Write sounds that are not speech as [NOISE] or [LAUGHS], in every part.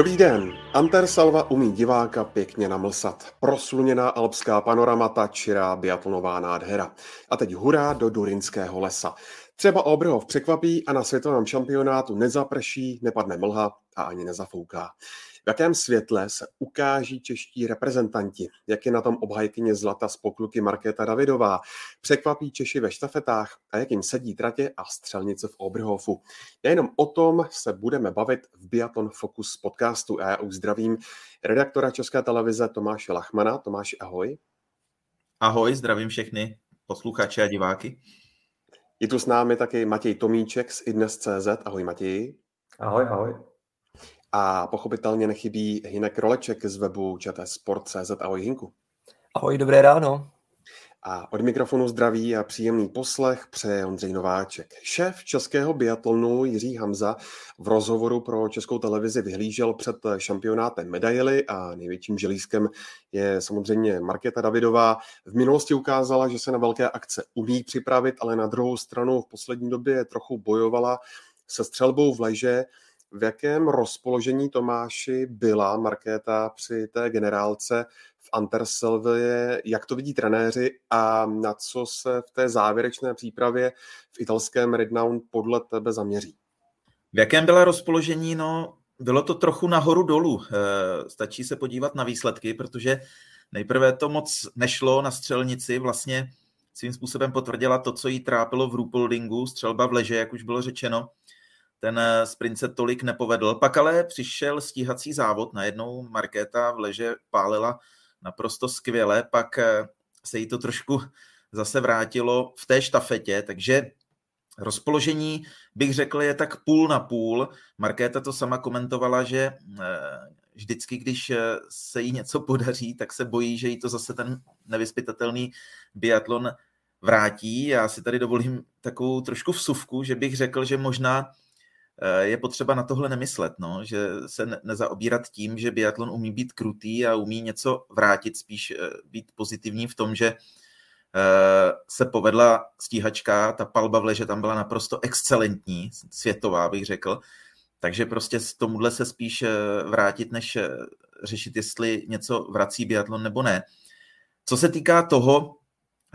Dobrý den. Anter Salva umí diváka pěkně namlsat. Prosluněná alpská panoramata, čirá biatlonová nádhera. A teď hurá do Durinského lesa. Třeba Obrhov překvapí a na světovém šampionátu nezaprší, nepadne mlha a ani nezafouká. V jakém světle se ukáží čeští reprezentanti? Jak je na tom obhajkyně zlata z pokluky Markéta Davidová? Překvapí Češi ve štafetách a jak jim sedí tratě a střelnice v Oberhofu? Jenom o tom se budeme bavit v Biaton Focus podcastu. EU zdravím redaktora České televize Tomáše Lachmana. Tomáš, ahoj. Ahoj, zdravím všechny posluchače a diváky. Je tu s námi taky Matěj Tomíček z idnes.cz. Ahoj Matěj. Ahoj, ahoj. A pochopitelně nechybí Hinek Roleček z webu čtsport.cz. Ahoj Hinku. Ahoj, dobré ráno. A od mikrofonu zdraví a příjemný poslech přeje Ondřej Nováček. Šéf českého biatlonu Jiří Hamza v rozhovoru pro českou televizi vyhlížel před šampionátem medaily a největším želízkem je samozřejmě Markéta Davidová. V minulosti ukázala, že se na velké akce umí připravit, ale na druhou stranu v poslední době trochu bojovala se střelbou v leže. V jakém rozpoložení Tomáši byla Markéta při té generálce v Anterselvě, jak to vidí trenéři a na co se v té závěrečné přípravě v italském Rednown podle tebe zaměří? V jakém byla rozpoložení? No, bylo to trochu nahoru dolů. Eh, stačí se podívat na výsledky, protože nejprve to moc nešlo na střelnici, vlastně svým způsobem potvrdila to, co jí trápilo v Rupoldingu, střelba v leže, jak už bylo řečeno ten eh, sprint se tolik nepovedl. Pak ale přišel stíhací závod, najednou Markéta v leže pálila naprosto skvěle, pak eh, se jí to trošku zase vrátilo v té štafetě, takže rozpoložení bych řekl je tak půl na půl. Markéta to sama komentovala, že eh, vždycky, když se jí něco podaří, tak se bojí, že jí to zase ten nevyspytatelný biatlon vrátí. Já si tady dovolím takovou trošku vsuvku, že bych řekl, že možná je potřeba na tohle nemyslet, no, že se nezaobírat tím, že biatlon umí být krutý a umí něco vrátit, spíš eh, být pozitivní v tom, že eh, se povedla stíhačka, ta palba v leže tam byla naprosto excelentní, světová bych řekl, takže prostě z tomuhle se spíš vrátit, než řešit, jestli něco vrací biatlon nebo ne. Co se týká toho,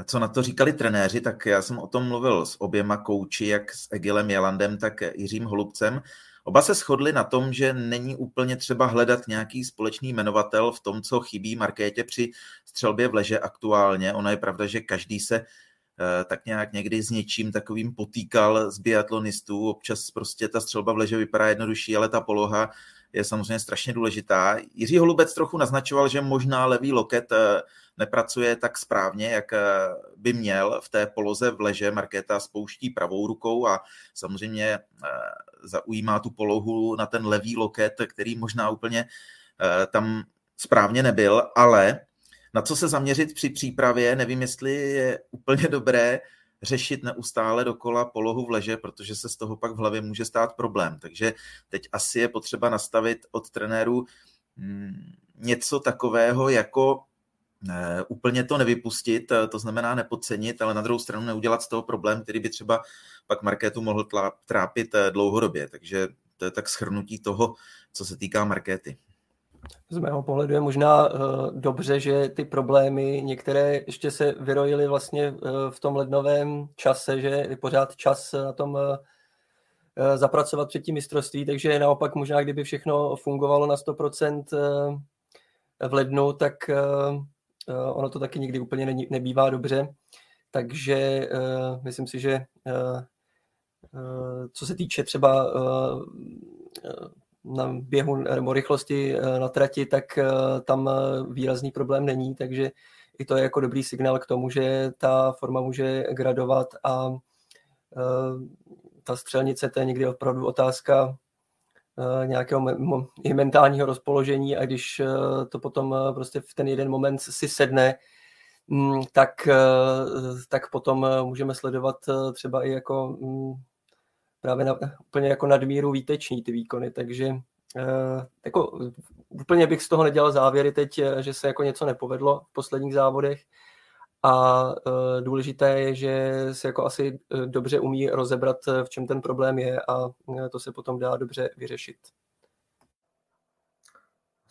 co na to říkali trenéři, tak já jsem o tom mluvil s oběma kouči, jak s Egilem Jalandem, tak Jiřím Holubcem. Oba se shodli na tom, že není úplně třeba hledat nějaký společný jmenovatel v tom, co chybí Markétě při střelbě v leže aktuálně. Ona je pravda, že každý se eh, tak nějak někdy s něčím takovým potýkal z biatlonistů. Občas prostě ta střelba v leže vypadá jednodušší, ale ta poloha je samozřejmě strašně důležitá. Jiří Holubec trochu naznačoval, že možná levý loket eh, nepracuje tak správně, jak eh, by měl v té poloze v leže. Markéta spouští pravou rukou a samozřejmě eh, zaujímá tu polohu na ten levý loket, který možná úplně tam správně nebyl, ale na co se zaměřit při přípravě, nevím, jestli je úplně dobré řešit neustále dokola polohu v leže, protože se z toho pak v hlavě může stát problém. Takže teď asi je potřeba nastavit od trenéru mm, něco takového jako úplně to nevypustit, to znamená nepodcenit, ale na druhou stranu neudělat z toho problém, který by třeba pak marketu mohl trápit eh, dlouhodobě. Takže to je tak schrnutí toho, co se týká markety. Z mého pohledu je možná uh, dobře, že ty problémy některé ještě se vyrojily vlastně uh, v tom lednovém čase, že je pořád čas na tom uh, zapracovat před tím mistrovství, takže naopak možná, kdyby všechno fungovalo na 100% uh, v lednu, tak uh, ono to taky nikdy úplně nebývá dobře. Takže uh, myslím si, že uh, uh, co se týče třeba uh, na běhu nebo rychlosti eh, na trati, tak eh, tam eh, výrazný problém není, takže i to je jako dobrý signál k tomu, že ta forma může gradovat a ta střelnice to je někdy opravdu otázka nějakého i mentálního rozpoložení a když to potom prostě v ten jeden moment si sedne, mm, tak, tak potom můžeme sledovat třeba i jako mm, právě na, úplně jako nadmíru výteční ty výkony, takže jako úplně bych z toho nedělal závěry teď, eh, že se jako něco nepovedlo v posledních závodech a uh, důležité je, že se jako asi dobře umí rozebrat, v čem ten problém je a to se potom dá dobře vyřešit.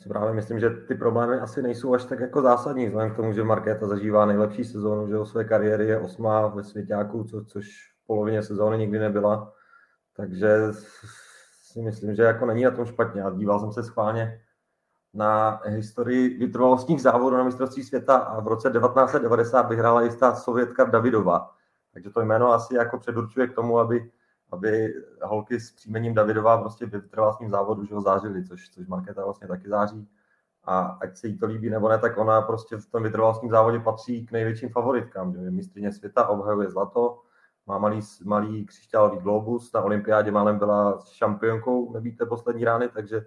si právě myslím, že ty problémy asi nejsou až tak jako zásadní, vzhledem k tomu, že Markéta zažívá nejlepší sezónu, že o své kariéry je osmá ve svěťáku, co, což v polovině sezóny nikdy nebyla. Takže si myslím, že jako není na tom špatně. A díval jsem se schválně na historii vytrvalostních závodů na mistrovství světa a v roce 1990 vyhrála jistá Sovětka Davidova. Takže to jméno asi jako předurčuje k tomu, aby, aby holky s příjmením Davidová prostě vytrvalostním závodu že ho zářili, což, což Markéta vlastně taky září. A ať se jí to líbí nebo ne, tak ona prostě v tom vytrvalostním závodě patří k největším favoritkám. Že mistrně světa obhajuje zlato, má malý, malý křišťálový globus, na olympiádě málem byla šampionkou, nevíte, poslední rány, takže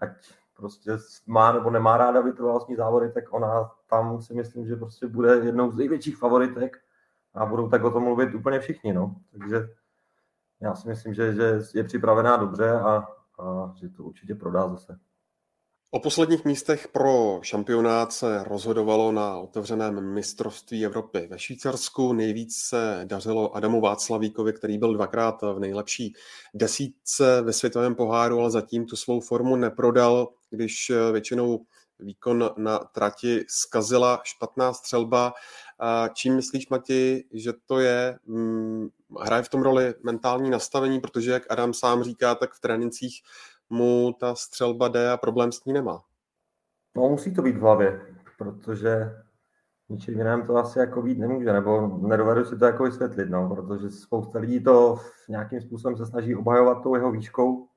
ať prostě má nebo nemá ráda vytrvalostní závody, tak ona tam si myslím, že prostě bude jednou z největších favoritek a budou tak o tom mluvit úplně všichni, no. Takže já si myslím, že, že je připravená dobře a, a že to určitě prodá zase. O posledních místech pro šampionát se rozhodovalo na otevřeném mistrovství Evropy ve Švýcarsku. Nejvíc se dařilo Adamu Václavíkovi, který byl dvakrát v nejlepší desítce ve světovém poháru, ale zatím tu svou formu neprodal, když většinou výkon na trati zkazila špatná střelba. Čím myslíš, Mati, že to je? Mm, hraje v tom roli mentální nastavení, protože, jak Adam sám říká, tak v trénincích mu ta střelba jde a problém s ní nemá. No musí to být v hlavě, protože ničím jiném to asi jako být nemůže, nebo nedovedu si to jako vysvětlit, no, protože spousta lidí to nějakým způsobem se snaží obhajovat tou jeho výškou,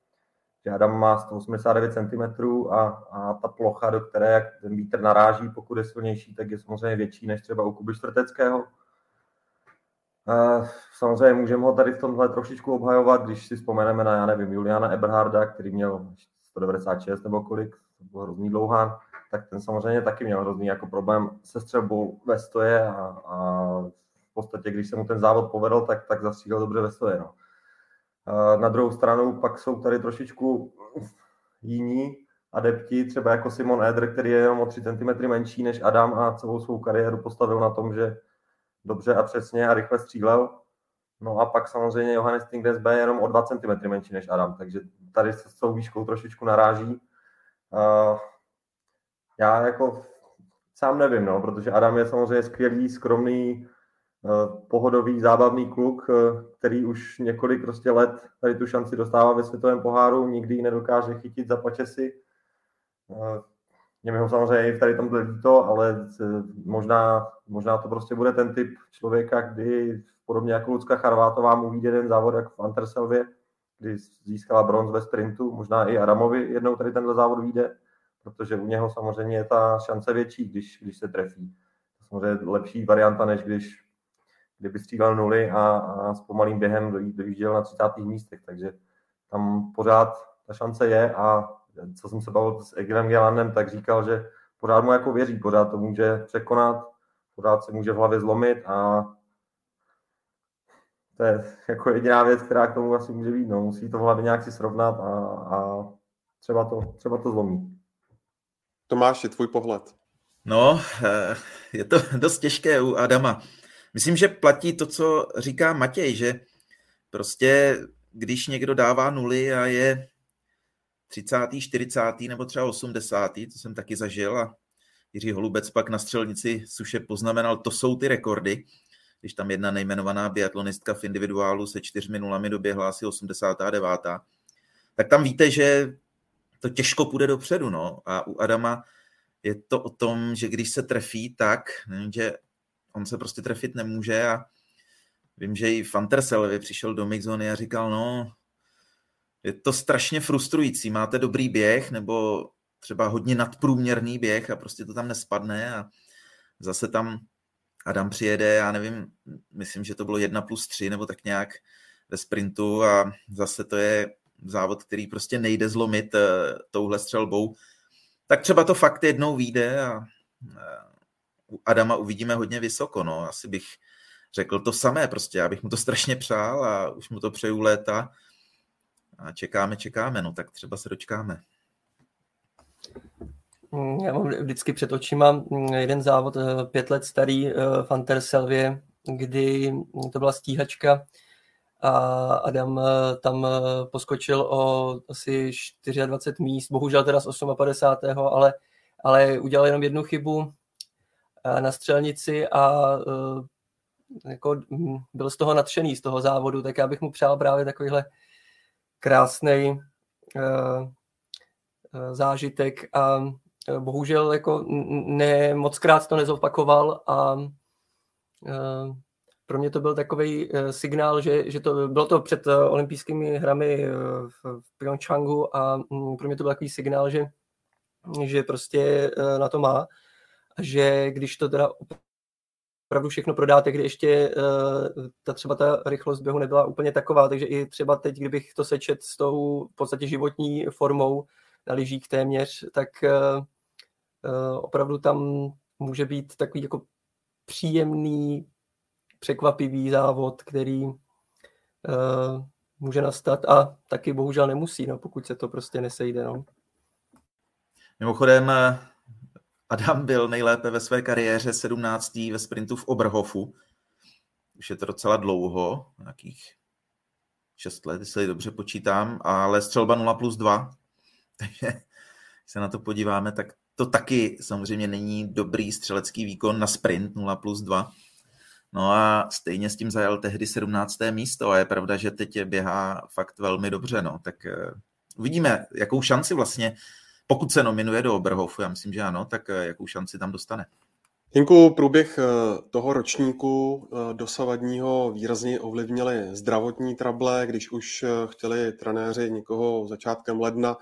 že Adam má 189 cm a, a ta plocha, do které jak ten vítr naráží, pokud je silnější, tak je samozřejmě větší než třeba u Kuby Čtvrteckého. Samozřejmě můžeme ho tady v tomhle trošičku obhajovat, když si vzpomeneme na, já nevím, Juliana Eberharda, který měl 196 nebo kolik, to byl hrozný dlouhán, tak ten samozřejmě taky měl hrozný jako problém se střelbou ve stoje a, a v podstatě, když se mu ten závod povedl, tak, tak zastřílel dobře ve stoje. No. Na druhou stranu pak jsou tady trošičku jiní adepti, třeba jako Simon Eder, který je jenom o 3 cm menší než Adam a celou svou kariéru postavil na tom, že dobře a přesně a rychle střílel. No a pak samozřejmě Johannes Tingdes B je jenom o 2 cm menší než Adam, takže tady se s tou výškou trošičku naráží. Uh, já jako sám nevím, no, protože Adam je samozřejmě skvělý, skromný, uh, pohodový, zábavný kluk, uh, který už několik prostě let tady tu šanci dostává ve světovém poháru, nikdy ji nedokáže chytit za pačesy. Mi ho samozřejmě tady tomhle líto, ale možná, možná to prostě bude ten typ člověka, kdy podobně jako Lucka Charvátová mu vyjde jeden závod jak v Anterselvě, kdy získala bronz ve sprintu, možná i Adamovi jednou tady tenhle závod vyjde, protože u něho samozřejmě je ta šance větší, když, když se trefí. Samozřejmě lepší varianta, než když kdyby střílel nuly a, a s pomalým během dojížděl na 30. místech, takže tam pořád ta šance je a co jsem se bavil s Egilem Gelandem, tak říkal, že pořád mu jako věří, pořád to může překonat, pořád se může v hlavě zlomit a to je jako jediná věc, která k tomu asi může být. No. Musí to v hlavě nějak si srovnat a, a třeba, to, třeba to zlomí. Tomáš, je tvůj pohled. No, eh, je to [LAUGHS] dost těžké u Adama. Myslím, že platí to, co říká Matěj, že prostě když někdo dává nuly a je 30., 40. nebo třeba 80., to jsem taky zažil a Jiří Holubec pak na střelnici suše poznamenal, to jsou ty rekordy, když tam jedna nejmenovaná biatlonistka v individuálu se čtyřmi nulami doběhla asi 89. Tak tam víte, že to těžko půjde dopředu. No. A u Adama je to o tom, že když se trefí tak, že on se prostě trefit nemůže a vím, že i Fantersel přišel do mixzony a říkal, no, je to strašně frustrující. Máte dobrý běh nebo třeba hodně nadprůměrný běh a prostě to tam nespadne a zase tam Adam přijede, já nevím, myslím, že to bylo jedna plus tři nebo tak nějak ve sprintu a zase to je závod, který prostě nejde zlomit uh, touhle střelbou. Tak třeba to fakt jednou vyjde a uh, u Adama uvidíme hodně vysoko, no. Asi bych řekl to samé prostě, já bych mu to strašně přál a už mu to přeju léta a čekáme, čekáme, no tak třeba se dočkáme. Mm, já mám vždycky před očima mm, jeden závod, eh, pět let starý v eh, Anterselvě, kdy to byla stíhačka a Adam tam poskočil o asi 24 míst, bohužel teda z 58. ale, ale udělal jenom jednu chybu na střelnici a jako byl z toho nadšený, z toho závodu, tak já bych mu přál právě takovýhle krásný zážitek a bohužel jako ne, moc krát to nezopakoval a pro mě to byl takový signál, že, že to bylo to před olympijskými hrami v Pyeongchangu a hm, pro mě to byl takový signál, že, že prostě na to má že když to teda opravdu všechno prodáte, kdy ještě ta třeba ta rychlost běhu nebyla úplně taková, takže i třeba teď, kdybych to sečet s tou v podstatě životní formou, na lyžích téměř, tak eh, eh, opravdu tam může být takový jako příjemný, překvapivý závod, který eh, může nastat a taky bohužel nemusí, no, pokud se to prostě nesejde. No. Mimochodem, Adam byl nejlépe ve své kariéře 17. ve sprintu v Oberhofu. Už je to docela dlouho, nějakých 6 let, jestli dobře počítám, ale střelba 0 plus 2 [LAUGHS] takže když se na to podíváme, tak to taky samozřejmě není dobrý střelecký výkon na sprint 0 plus 2. No a stejně s tím zajal tehdy 17. místo a je pravda, že teď běhá fakt velmi dobře. No. Tak uh, uvidíme, jakou šanci vlastně, pokud se nominuje do Oberhofu, já myslím, že ano, tak uh, jakou šanci tam dostane. Jinku, průběh eh, toho ročníku dosavadního výrazně ovlivnili zdravotní trable, když už chtěli trenéři někoho začátkem ledna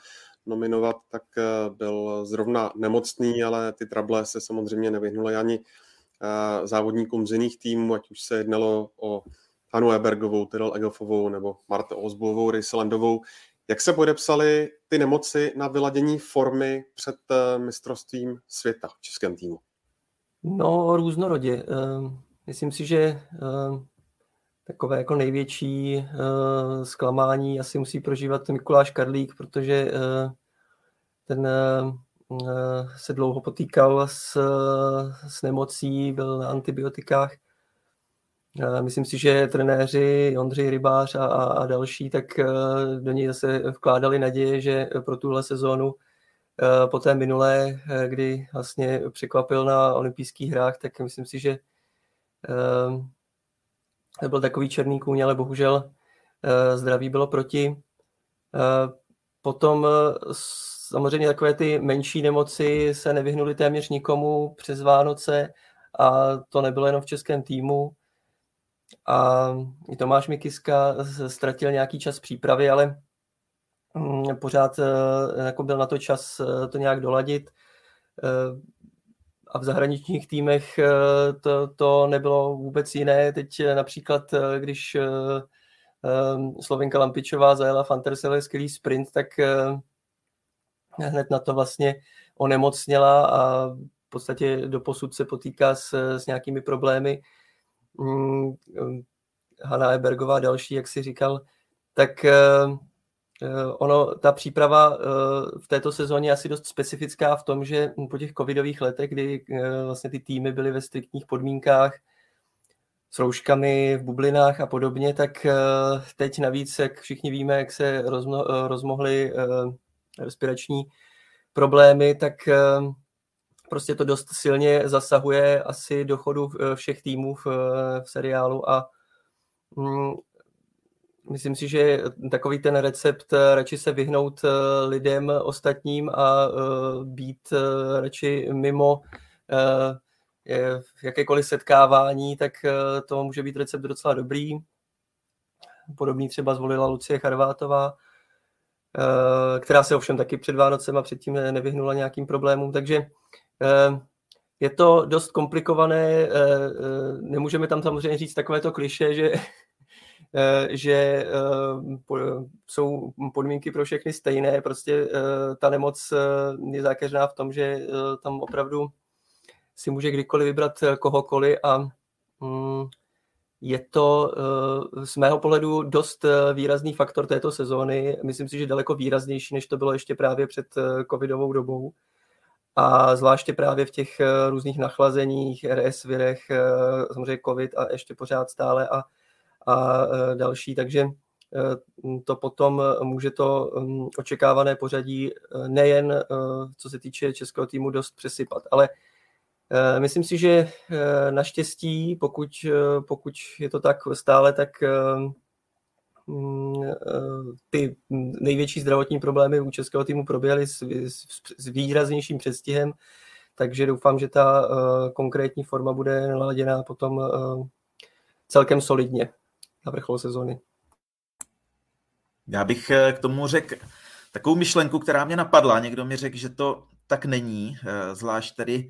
nominovat, tak eh, byl zrovna nemocný, ale ty trable se samozřejmě nevyhnuly ani eh, závodníkům z jiných týmů, ať už se jednalo o Hanu Ebergovou, Tyrell Egofovou nebo Marte Osbulovou, Riselandovou. Jak se podepsaly ty nemoci na vyladění formy před eh, mistrovstvím světa v českém týmu? No, různorodě. Myslím si, že takové jako největší zklamání asi musí prožívat Mikuláš Karlík, protože ten se dlouho potýkal s, s nemocí, byl na antibiotikách. Myslím si, že trenéři Ondřej Rybář a, a, další, tak uh, do něj zase vkládali naděje, že pro tuhle sezónu po té minulé, kdy vlastně překvapil na olympijských hrách, tak myslím si, že byl takový černý kůň, ale bohužel eh, zdraví bylo proti. Eh, potom eh, samozřejmě takové ty menší nemoci se nevyhnuly téměř nikomu přes Vánoce a to nebylo jenom v českém týmu. A Tomáš Mikiska ztratil nějaký čas přípravy, ale mm, pořád jako byl na to čas to nějak doladit a v zahraničních týmech eh, to, to nebylo vůbec jiné. Teď eh, například, eh, když Slovenka Lampičová zajela Fantersele skvělý sprint, tak hned na to vlastně onemocněla a v podstatě do posud se potýká s, s nějakými problémy. Mm, Hanna Ebergová a další, jak si říkal, tak Eh, ono, ta příprava eh, v této sezóně je asi dost specifická v tom, že po těch covidových letech, kdy eh, vlastně ty týmy byly ve striktních podmínkách, s rouškami v bublinách a podobně, tak teď navíc, jak všichni víme, jak se rozmo, rozmohly respirační problémy, tak prostě to dost silně zasahuje asi do chodu všech týmů v, v seriálu a mm, Myslím si, že takový ten recept eh, radši se vyhnout eh, lidem ostatním a eh, být radši mimo jakékoliv setkávání, tak to může být recept docela dobrý. Podobný třeba zvolila Lucie Charvátová, která se ovšem taky před Vánocem a předtím nevyhnula nějakým problémům, takže je to dost komplikované, nemůžeme tam samozřejmě říct takovéto kliše, že [LAUGHS] Eh, že eh, jsou podmínky pro všechny stejné, prostě eh, ta nemoc je zákeřná v tom, že tam opravdu si může kdykoliv vybrat kohokoliv a mm, je to z mého pohledu dost výrazný faktor této sezóny. Myslím si, že daleko výraznější, než to bylo ještě právě před covidovou dobou. A zvláště právě v těch různých nachlazeních, RS virech, samozřejmě covid a ještě pořád stále a a další, takže to potom může to mm, očekávané pořadí nejen co se týče českého týmu dost přesypat, ale myslím si, že naštěstí, pokud, pokud je to tak stále, tak eh, ty největší zdravotní problémy u českého týmu proběhly s, s, s výraznějším předstihem, takže doufám, že ta uh, konkrétní forma bude naladěná potom uh, celkem solidně na vrchol sezóny. Já bych k tomu řekl takovou myšlenku, která mě napadla. Někdo mi řekl, že to tak není, zvlášť tedy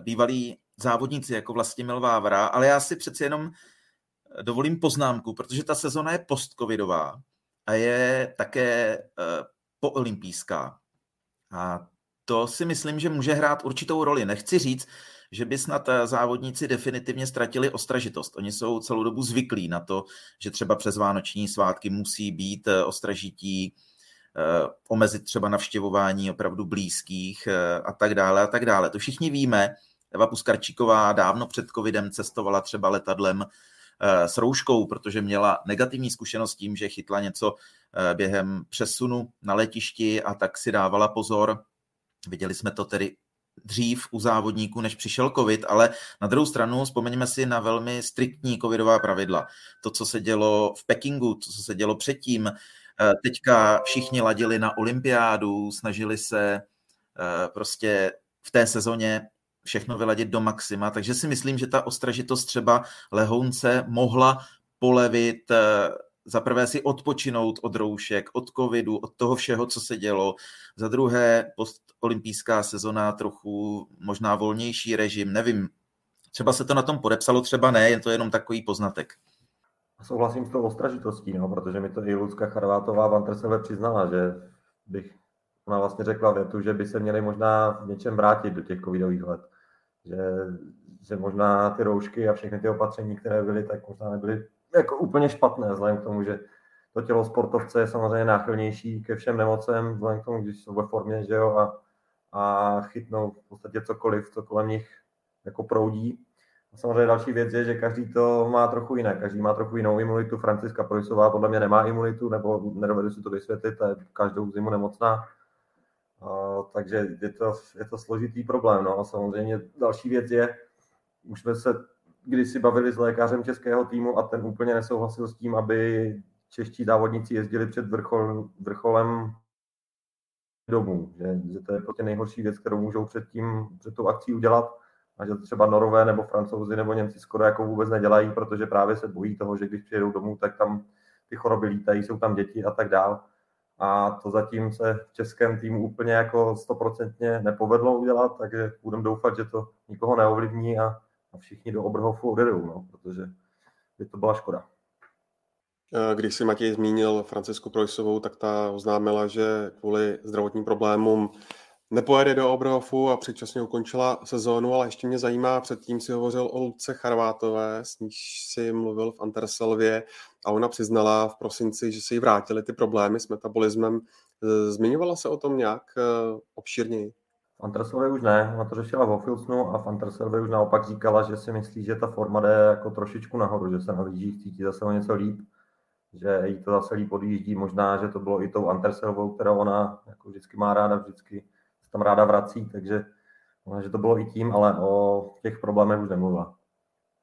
bývalí závodníci jako Vlastimil Vávra, ale já si přeci jenom dovolím poznámku, protože ta sezona je postcovidová a je také uh, poolympijská. A to si myslím, že může hrát určitou roli. Nechci říct, že by snad eh, závodníci definitivně ztratili ostražitost. Oni jsou celou dobu zvyklí na to, že třeba přes vánoční svátky musí být eh, ostražití, omezit třeba navštěvování opravdu blízkých a tak dále a tak dále. To všichni víme. Eva Puskarčíková dávno před covidem cestovala třeba letadlem Eh, s rouškou, protože měla negativní zkušenost tím, že chytla něco eh, během přesunu na letišti a tak si dávala pozor. Viděli jsme to tedy dřív u závodníků, než přišel covid, ale na druhou stranu vzpomeňme si na velmi striktní covidová pravidla. To, co se dělo v Pekingu, to, co se dělo předtím, eh, teďka všichni ladili na olympiádu, snažili se prostě v té sezóně všechno vyladit do maxima, takže si myslím, že ta ostražitost třeba lehounce mohla polevit, eh, za prvé si odpočinout od roušek, od covidu, od toho všeho, co se dělo. Za druhé postolympijská sezona, trochu možná volnější režim, nevím. Třeba se to na tom podepsalo, třeba ne, je to jenom takový poznatek. Souhlasím s tou ostražitostí, no, protože mi to i Lucka Charvátová v Antreseve přiznala, že bych ona vlastně řekla větu, že by se měli možná v něčem vrátit do těch covidových let že, že možná ty roušky a všechny ty opatření, které byly, tak možná nebyly jako úplně špatné, vzhledem k tomu, že to tělo sportovce je samozřejmě náchylnější ke všem nemocem, vzhledem k tomu, když jsou ve formě, že jo, a, a chytnou v podstatě cokoliv, co kolem nich jako proudí. A samozřejmě další věc je, že každý to má trochu jiné, každý má trochu jinou imunitu. Franciska Projsová podle mě nemá imunitu, nebo nedovedu si to vysvětlit, je každou zimu nemocná takže je to, je to složitý problém. No a samozřejmě další věc je, už jsme se kdysi bavili s lékařem českého týmu a ten úplně nesouhlasil s tím, aby čeští závodníci jezdili před vrchol, vrcholem domů, že, že to je prostě nejhorší věc, kterou můžou před, tím, před tou akcí udělat a že třeba Norové nebo Francouzi nebo Němci skoro jako vůbec nedělají, protože právě se bojí toho, že když přijedou domů, tak tam ty choroby lítají, jsou tam děti a tak dál a to zatím se v českém týmu úplně jako stoprocentně nepovedlo udělat, takže budeme doufat, že to nikoho neovlivní a, a všichni do Oberhofu odjedou, no, protože by to byla škoda. Když si Matěj zmínil Francisku Projsovou, tak ta oznámila, že kvůli zdravotním problémům nepojede do Oberhofu a předčasně ukončila sezónu, ale ještě mě zajímá, předtím si hovořil o Luce Charvátové, s níž si mluvil v Anterselvě a ona přiznala v prosinci, že se jí vrátily ty problémy s metabolismem. E, zmiňovala se o tom nějak e, obšírněji? V Anterselvě už ne, ona to řešila v Ofilsnu a v Anterselvě už naopak říkala, že si myslí, že ta forma jde jako trošičku nahoru, že se na lyžích cítí zase o něco líp, že jí to zase líp odjíždí, možná, že to bylo i tou Anterselvou, kterou ona jako vždycky má ráda, vždycky tam ráda vrací, takže že to bylo i tím, ale o těch problémech už nemluvila.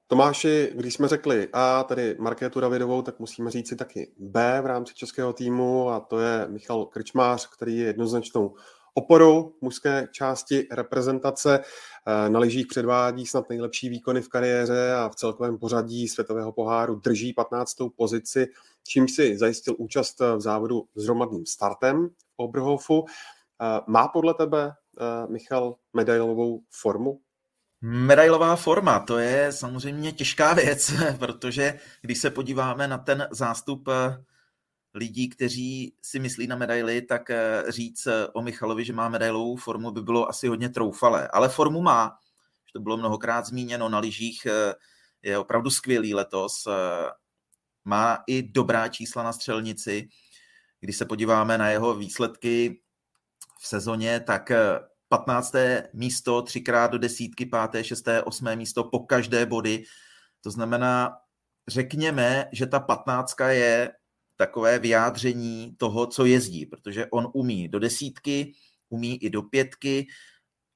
Tomáši, když jsme řekli A, tedy Markétu Davidovou, tak musíme říct si taky B v rámci českého týmu a to je Michal Krčmář, který je jednoznačnou oporou mužské části reprezentace. Eh, na lyžích předvádí snad nejlepší výkony v kariéře a v celkovém pořadí světového poháru drží 15. pozici, čímž si zajistil účast v závodu s hromadným startem v Oberhofu. Eh, má podle tebe eh, Michal medailovou formu? Medailová forma, to je samozřejmě těžká věc, [LAUGHS] protože když se podíváme na ten zástup eh, lidí, kteří si myslí na medaily, tak říct o Michalovi, že má medailovou formu, by bylo asi hodně troufalé. Ale formu má, to bylo mnohokrát zmíněno na lyžích, je opravdu skvělý letos. Má i dobrá čísla na střelnici. Když se podíváme na jeho výsledky v sezóně, tak 15. Eh, místo, třikrát do desítky, páté, šesté, osmé místo po každé body. To znamená, řekněme, že ta patnáctka je takové vyjádření toho, co jezdí, protože on umí do desítky, umí i do pětky,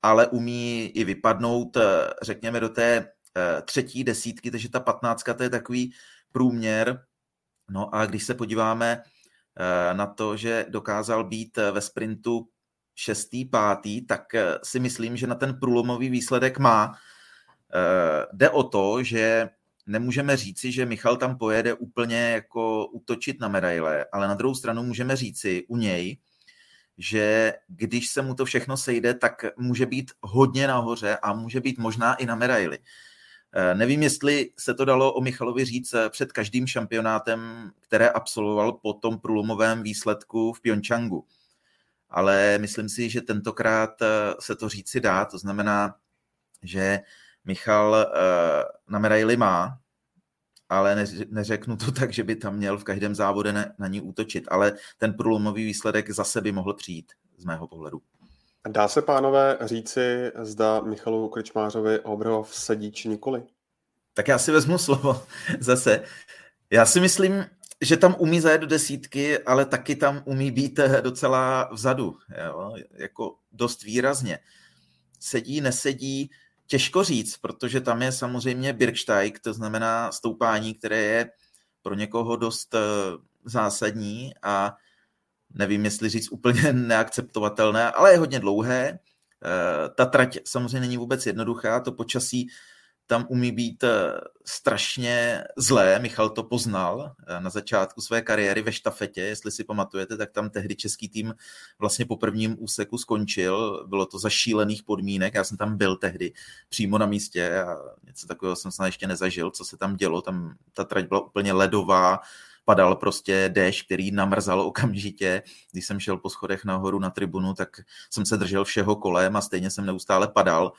ale umí i vypadnout, eh, řekněme, do té eh, třetí desítky, takže ta patnáctka to je takový průměr. No a když se podíváme na to, že dokázal být ve sprintu šestý, pátý, tak si myslím, že na ten průlomový výsledek má. Jde o to, že nemůžeme říci, že Michal tam pojede úplně jako útočit na medaile, ale na druhou stranu můžeme říci u něj, že když se mu to všechno sejde, tak může být hodně nahoře a může být možná i na medaili. Eh, nevím, jestli se to dalo o Michalovi říct eh, před každým šampionátem, které absolvoval po tom průlomovém výsledku v Pyeongchangu. Ale myslím si, že tentokrát eh, se to říci dá, to znamená, že Michal na medaili má, ale neřeknu to [LAUGHS] tak, že by tam měl v každém závodě na, na ní útočit, ale ten průlomový výsledek zase by mohl přijít z mého pohledu. Dá se, pánové, říci, zda Michalu Krčmářovi Obrov sedí či nikoli? Tak já si vezmu slovo [LAUGHS] zase. Já si myslím, že tam umí zajet do desítky, ale taky tam umí být docela vzadu, jo? jako dost výrazně. Sedí, nesedí, Těžko říct, protože tam je samozřejmě Birksteig, to znamená stoupání, které je pro někoho dost eh, zásadní a nevím, jestli říct úplně [LAUGHS] neakceptovatelné, ale je hodně dlouhé. Eh, ta trať samozřejmě není vůbec jednoduchá, to počasí tam umí být eh, strašně zlé. Michal to poznal eh, na začátku své kariéry ve štafetě, jestli si pamatujete, tak tam tehdy český tým vlastně po prvním úseku skončil. Bylo to za šílených podmínek, já jsem tam byl tehdy přímo na místě a něco takového jsem snad ještě nezažil, co se tam dělo. Tam ta trať byla úplně ledová, padal prostě déšť, který namrzal okamžitě. Když jsem šel po schodech nahoru na tribunu, tak jsem se držel všeho kolem a stejně jsem neustále padal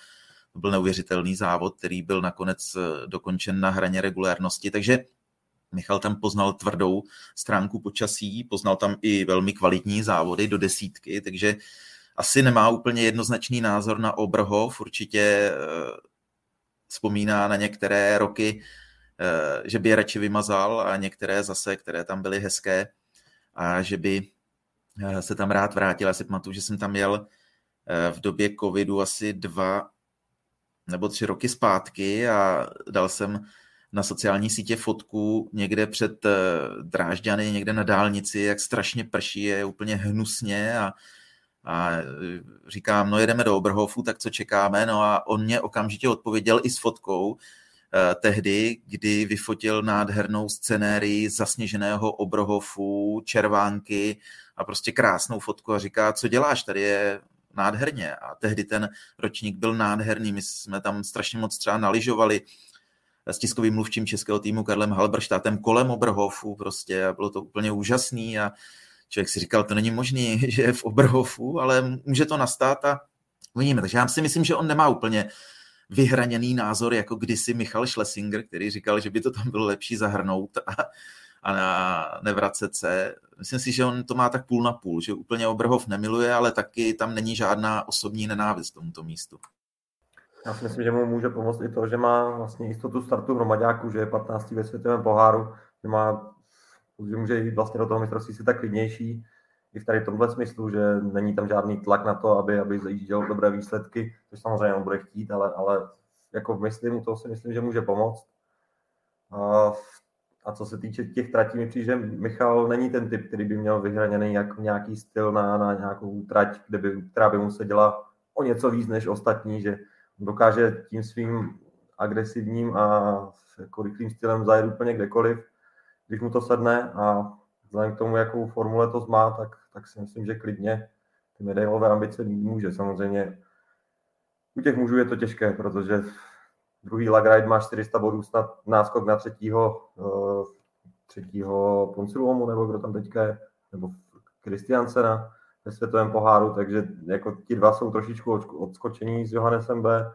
to byl neuvěřitelný závod, který byl nakonec eh, dokončen na hraně regulérnosti, takže Michal tam poznal tvrdou stránku počasí, poznal tam i velmi kvalitní závody do desítky, takže asi nemá úplně jednoznačný názor na Oberhof, určitě eh, vzpomíná na některé roky, eh, že by je radši vymazal a některé zase, které tam byly hezké a že by se tam rád vrátil. Já si pamatuju, že jsem tam jel v době covidu asi dva nebo tři roky zpátky a dal jsem na sociální sítě fotku někde před eh, Drážďany, někde na dálnici, jak strašně prší, je úplně hnusně a, a eh, říkám, no jedeme do Oberhofu, tak co čekáme? No a on mě okamžitě odpověděl i s fotkou, eh, tehdy, kdy vyfotil nádhernou scenérii zasněženého Oberhofu, červánky a prostě krásnou fotku a říká, co děláš, tady je nádherně a tehdy ten ročník byl nádherný, my jsme tam strašně moc třeba naližovali s tiskovým mluvčím českého týmu Karlem Halberštátem kolem Oberhofu prostě a bylo to úplně úžasný a člověk si říkal, to není možný, [LAUGHS] že je v Oberhofu, ale může to nastat a uvidíme. Takže já si myslím, že on nemá úplně vyhraněný názor, jako kdysi Michal Schlesinger, který říkal, že by to tam bylo lepší zahrnout a, a nevracet se. Myslím si, že on to má tak půl na půl, že úplně Obrhov nemiluje, ale taky tam není žádná osobní nenávist tomuto místu. Já si myslím, že mu může pomoct i to, že má vlastně jistotu startu v Hromaďáku, že je 15. ve světovém poháru, že, má, že může jít vlastně do toho mistrovství si tak klidnější, i v tady tomhle smyslu, že není tam žádný tlak na to, aby, aby zajížděl dobré výsledky, což samozřejmě on bude chtít, ale, ale jako v mysli mu to si myslím, že může pomoct. A a co se týče těch tratí, mi přijde, že Michal není ten typ, který by měl vyhraněný jak nějaký styl na, na nějakou trať, kde by, která by mu se o něco víc než ostatní, že dokáže tím svým agresivním a jako rychlým stylem zajet úplně kdekoliv, když mu to sedne a vzhledem k tomu, jakou formule to má, tak, tak si myslím, že klidně ty medailové ambice může. Samozřejmě u těch mužů je to těžké, protože Druhý Lagride má 400 bodů, snad náskok na třetího, uh, třetího Ponciluomu, nebo kdo tam teďka je, nebo Kristiansena ve světovém poháru, takže jako ti dva jsou trošičku odskočení s Johannesem B.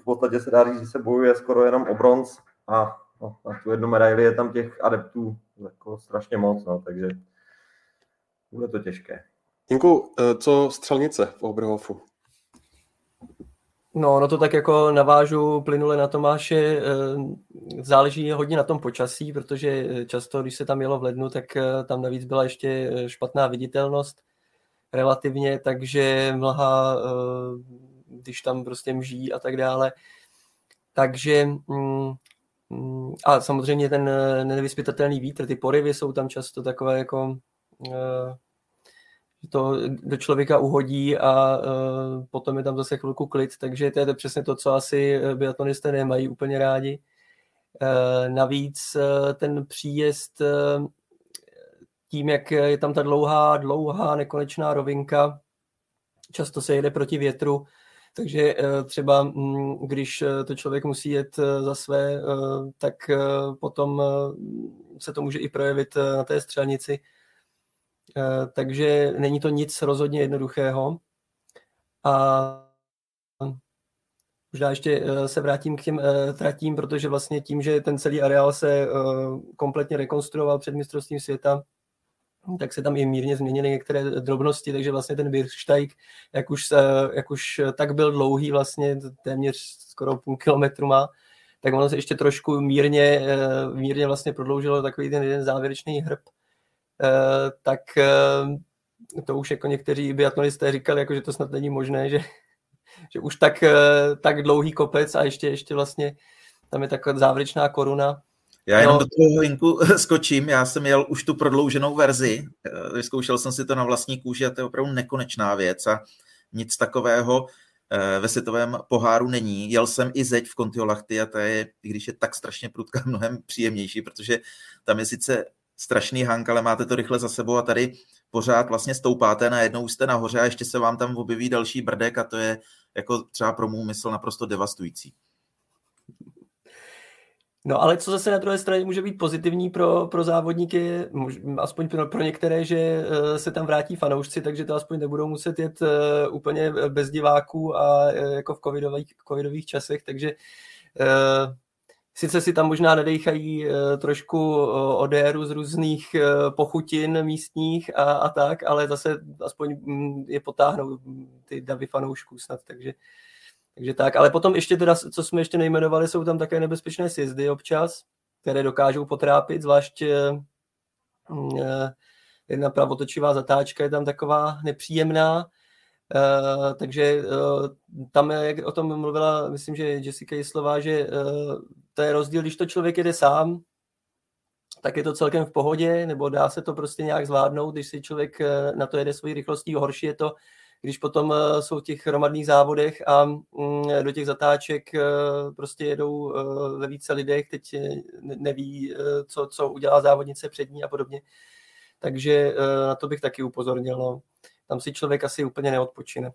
V podstatě se dá říct, že se bojuje skoro jenom o bronz a no, na tu jednu medaili je tam těch adeptů jako strašně moc, no, takže bude to těžké. Jinku, eh, co střelnice v Oberhofu? No, no to tak jako navážu plynule na Tomáše. Záleží hodně na tom počasí, protože často, když se tam jelo v lednu, tak tam navíc byla ještě špatná viditelnost relativně, takže mlha, když tam prostě mží a tak dále. Takže mm, mm, a samozřejmě ten nevyspytatelný vítr, ty porivy jsou tam často takové jako to do člověka uhodí a uh, potom je tam zase chvilku klid, takže to je to přesně to, co asi e, biatlonisté nemají úplně rádi. Uh, navíc uh, ten příjezd uh, tím, jak je tam ta dlouhá, dlouhá, nekonečná rovinka, často se jede proti větru, takže třeba mm, když to člověk musí jet za své, tak potom se to může i projevit na té střelnici, takže není to nic rozhodně jednoduchého. A možná ještě eh, se vrátím k těm eh, tratím, protože vlastně tím, že ten celý areál se kompletně rekonstruoval před mistrovstvím světa, tak se tam i mírně změnily některé drobnosti, takže vlastně ten Birsteig, jak už, jak už tak byl dlouhý, vlastně téměř skoro půl kilometru má, tak ono se ještě trošku mírně, mírně vlastně prodloužilo takový ten jeden závěrečný hrb, Eh, tak eh, to už jako někteří biatlonisté říkali, jako, že to snad není možné, že, že už tak, eh, tak dlouhý kopec a ještě, ještě vlastně tam je taková závěrečná koruna. Já jenom no. do toho hinku [LAUGHS] skočím, já jsem jel už tu prodlouženou verzi, vyzkoušel jsem si to na vlastní kůži a to je opravdu nekonečná věc a nic takového ve světovém poháru není. Jel jsem i zeď v Kontiolahty a ta je, i když je tak strašně prudká, [LAUGHS] mnohem příjemnější, protože tam je sice strašný hank, ale máte to rychle za sebou a tady pořád vlastně stoupáte, najednou jste nahoře a ještě se vám tam objeví další brdek a to je jako třeba pro můj mysl naprosto devastující. No ale co zase na druhé straně může být pozitivní pro, pro závodníky, aspoň pro, pro některé, že eh, se tam vrátí fanoušci, takže to aspoň nebudou muset jet eh, úplně bez diváků a eh, jako v covidových, covidových časech, takže Sice si tam možná nedejchají uh, trošku uh, odéru z různých uh, pochutin místních a, a tak, ale zase aspoň um, je potáhnou ty davy fanoušků snad, takže, takže tak. Ale potom ještě teda, co jsme ještě nejmenovali, jsou tam také nebezpečné sjezdy občas, které dokážou potrápit, zvlášť uh, jedna pravotočivá zatáčka je tam taková nepříjemná, Uh, takže uh, tam, jak o tom mluvila, myslím, že Jessica Jislová, že uh, to je rozdíl, když to člověk jede sám, tak je to celkem v pohodě, nebo dá se to prostě nějak zvládnout, když si člověk na to jede svojí rychlostí, horší je to, když potom jsou v těch hromadných závodech a mm, do těch zatáček prostě jedou ve více lidech, teď neví, co, co udělá závodnice před ní a podobně. Takže na to bych taky upozornil. No tam si člověk asi úplně neodpočine.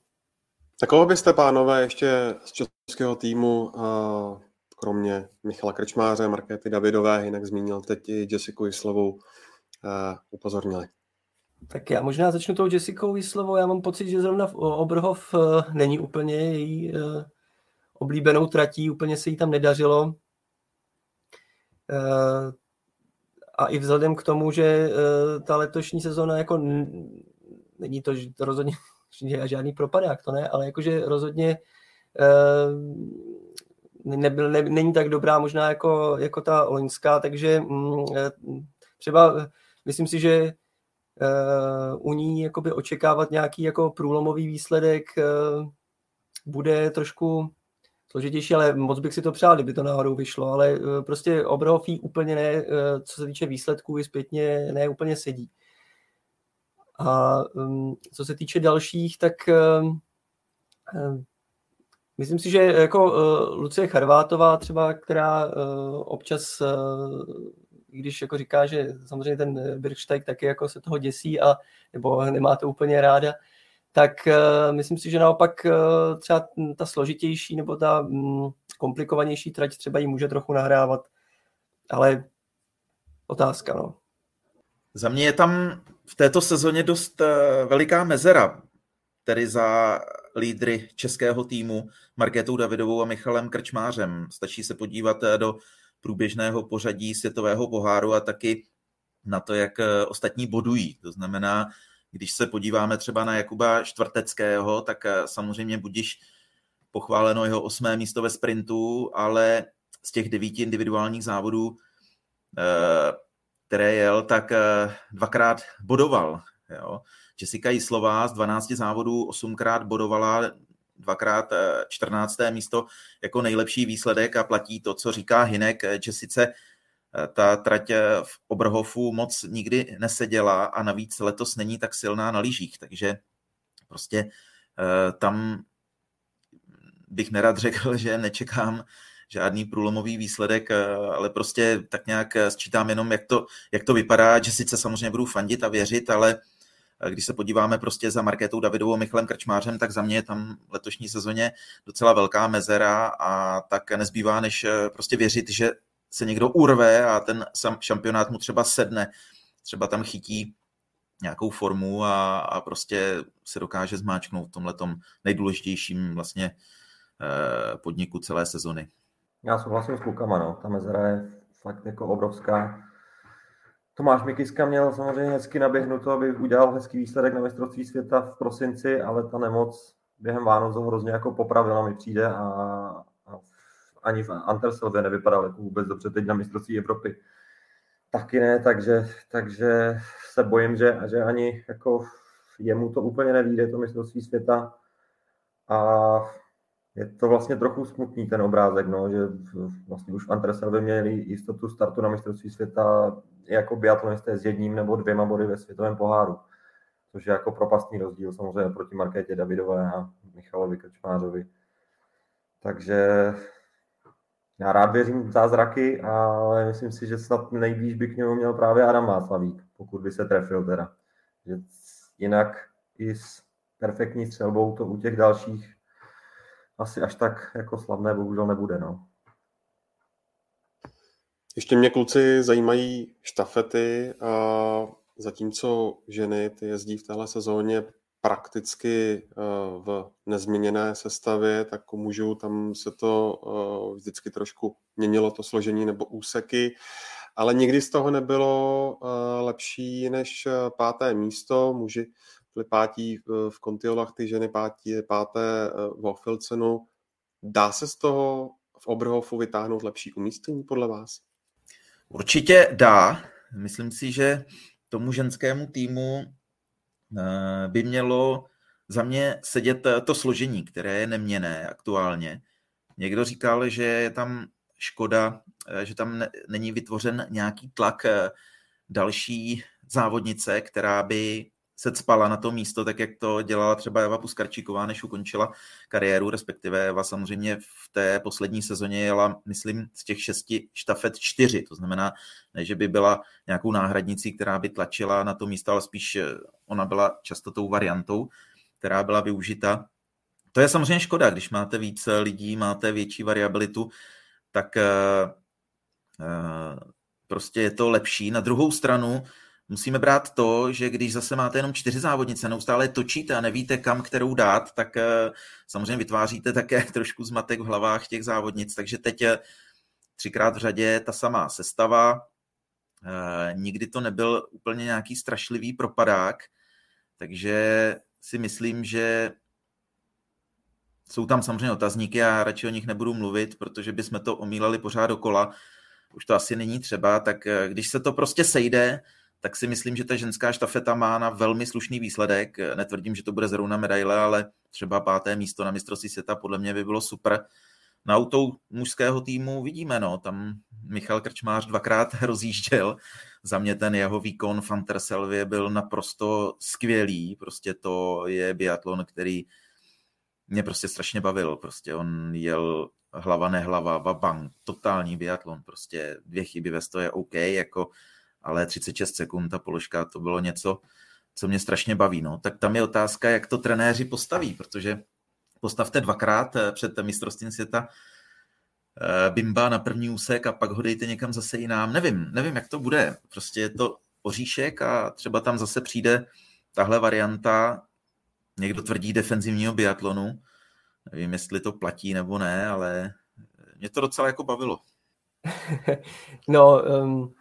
Tak koho byste, pánové, ještě z českého týmu, kromě Michala Krčmáře, Markéty Davidové, jinak zmínil teď i Jessiku Jislovou, upozornili? Tak já možná začnu tou Jessicou Jislovou. Já mám pocit, že zrovna Obrhov e, není úplně její e, oblíbenou tratí, úplně se jí tam nedařilo. E, a i vzhledem k tomu, že ta letošní sezóna jako není to, rozhodně [LAUGHS] žádný propadák, to ne, ale jakože rozhodně uh, nebyl, ne, není tak dobrá možná jako, jako ta loňská, takže um, třeba myslím si, že u ní jakoby očekávat nějaký jako průlomový výsledek bude trošku složitější, ale moc bych si to přál, kdyby to náhodou vyšlo, ale prostě Obrhofí úplně ne, co se týče výsledků, i zpětně ne úplně sedí. A um, co se týče dalších, tak um, um, myslím si, že jako uh, Lucie Charvátová třeba, která uh, občas, uh, když jako říká, že samozřejmě ten Birksteig taky jako se toho děsí a nebo nemá to úplně ráda, tak uh, myslím si, že naopak uh, třeba ta složitější nebo ta um, komplikovanější trať třeba jí může trochu nahrávat. Ale otázka, no. Za mě je tam v této sezóně dost eh, veliká mezera, tedy za lídry českého týmu Markétou Davidovou a Michalem Krčmářem. Stačí se podívat eh, do průběžného pořadí světového poháru a taky na to, jak eh, ostatní bodují. To znamená, když se podíváme třeba na Jakuba Štvrteckého, tak samozřejmě budíš pochváleno jeho osmé místo ve sprintu, ale z těch devíti individuálních závodů, které jel, tak dvakrát bodoval. Jo. Jessica Jislová z 12 závodů osmkrát bodovala, dvakrát 14. místo jako nejlepší výsledek a platí to, co říká Hinek, že sice ta trať v Oberhofu moc nikdy neseděla a navíc letos není tak silná na lyžích, takže prostě tam bych nerad řekl, [LAUGHS] že nečekám žádný průlomový výsledek, ale prostě tak nějak sčítám jenom, jak to, jak to vypadá, že sice samozřejmě budu fandit a věřit, ale když se podíváme prostě za Markétou Davidovou Michalem Krčmářem, tak za mě je tam letošní sezóně docela velká mezera a tak nezbývá, než prostě věřit, že se někdo urve a ten šampionát mu třeba sedne, třeba tam chytí nějakou formu a, a prostě se dokáže zmáčknout v tomhletom nejdůležitějším vlastně eh, podniku celé sezony. Já souhlasím s klukama, no. Ta mezera je fakt jako obrovská. Tomáš Mikiska měl samozřejmě hezky naběhnuto, aby udělal hezký výsledek na mistrovství světa v prosinci, ale ta nemoc během Vánoc ho hrozně jako popravila mi přijde a, a ani v Anterselve nevypadal jako vůbec dobře teď na mistrovství Evropy. Taky ne, takže, takže se bojím, že, že ani jako jemu to úplně nevíde, to mistrovství světa. A je to vlastně trochu smutný ten obrázek, no, že vlastně už v Antreselve měli jistotu startu na mistrovství světa jako biatlonisté s jedním nebo dvěma body ve světovém poháru, což je jako propastný rozdíl samozřejmě proti Markétě Davidové a Michalovi Krčmářovi. Takže já rád věřím v zázraky, ale myslím si, že snad nejblíž by k němu měl právě Adam Václavík, pokud by se trefil teda. Že jinak i s perfektní střelbou to u těch dalších asi až tak jako slavné bohužel nebude. No. Ještě mě kluci zajímají štafety a zatímco ženy ty jezdí v téhle sezóně prakticky eh, v nezměněné sestavě, tak mužů tam se to eh, vždycky trošku měnilo to složení nebo úseky, ale nikdy z toho nebylo eh, lepší než páté místo. Muži pátí v Kontiolach, ty ženy pátí, páté v Ofilcenu. Dá se z toho v Oberhofu vytáhnout lepší umístění podle vás? Určitě dá. Myslím si, že tomu ženskému týmu Eh, by mělo za mě sedět eh, to složení, které je neměné aktuálně. Někdo říkal, že je tam škoda, eh, že tam není vytvořen nějaký tlak další závodnice, která by se cpala na to místo, tak jak to dělala třeba Eva Puskarčíková, než ukončila kariéru, respektive Eva samozřejmě v té poslední sezóně jela, myslím, z těch šesti štafet čtyři, to znamená, ne, že by byla nějakou náhradnicí, která by tlačila na to místo, ale spíš eh, ona byla často tou variantou, která byla využita. To je samozřejmě škoda, když máte více lidí, máte větší variabilitu, tak uh, prostě je to lepší. Na druhou stranu, musíme brát to, že když zase máte jenom čtyři závodnice, neustále točíte a nevíte, kam kterou dát, tak eh, samozřejmě vytváříte také [LAUGHS] trošku zmatek v hlavách těch závodnic. Takže teď eh, třikrát v řadě ta samá sestava. Eh, nikdy to nebyl úplně nějaký strašlivý propadák, takže si myslím, že jsou tam samozřejmě otazníky a radši o nich nebudu mluvit, protože bychom to omílali pořád dokola. Už to asi není třeba, tak když se to prostě sejde, tak si myslím, že ta ženská štafeta má na velmi slušný výsledek. Netvrdím, že to bude zrovna medaile, ale třeba páté místo na mistrovství světa podle mě by bylo super. Na autou mužského týmu vidíme, no, tam Michal Krčmář dvakrát [LAUGHS] rozjížděl. Za mě ten jeho výkon v Anterselvě byl naprosto skvělý. Prostě to je biatlon, který mě prostě strašně bavil. Prostě on jel hlava nehlava, babang, totální biatlon. Prostě dvě chyby ve stoje OK, jako ale 36 sekund ta položka, to bylo něco, co mě strašně baví. No. Tak tam je otázka, jak to trenéři postaví, protože postavte dvakrát eh, před mistrovstvím světa eh, Bimba na první úsek a pak ho dejte někam zase jinam. Nevím, nevím, jak to bude. Prostě je to oříšek a třeba tam zase přijde tahle varianta, někdo tvrdí defenzivního biatlonu. Nevím, jestli to platí nebo ne, ale mě to docela jako bavilo. [LAUGHS] no, um,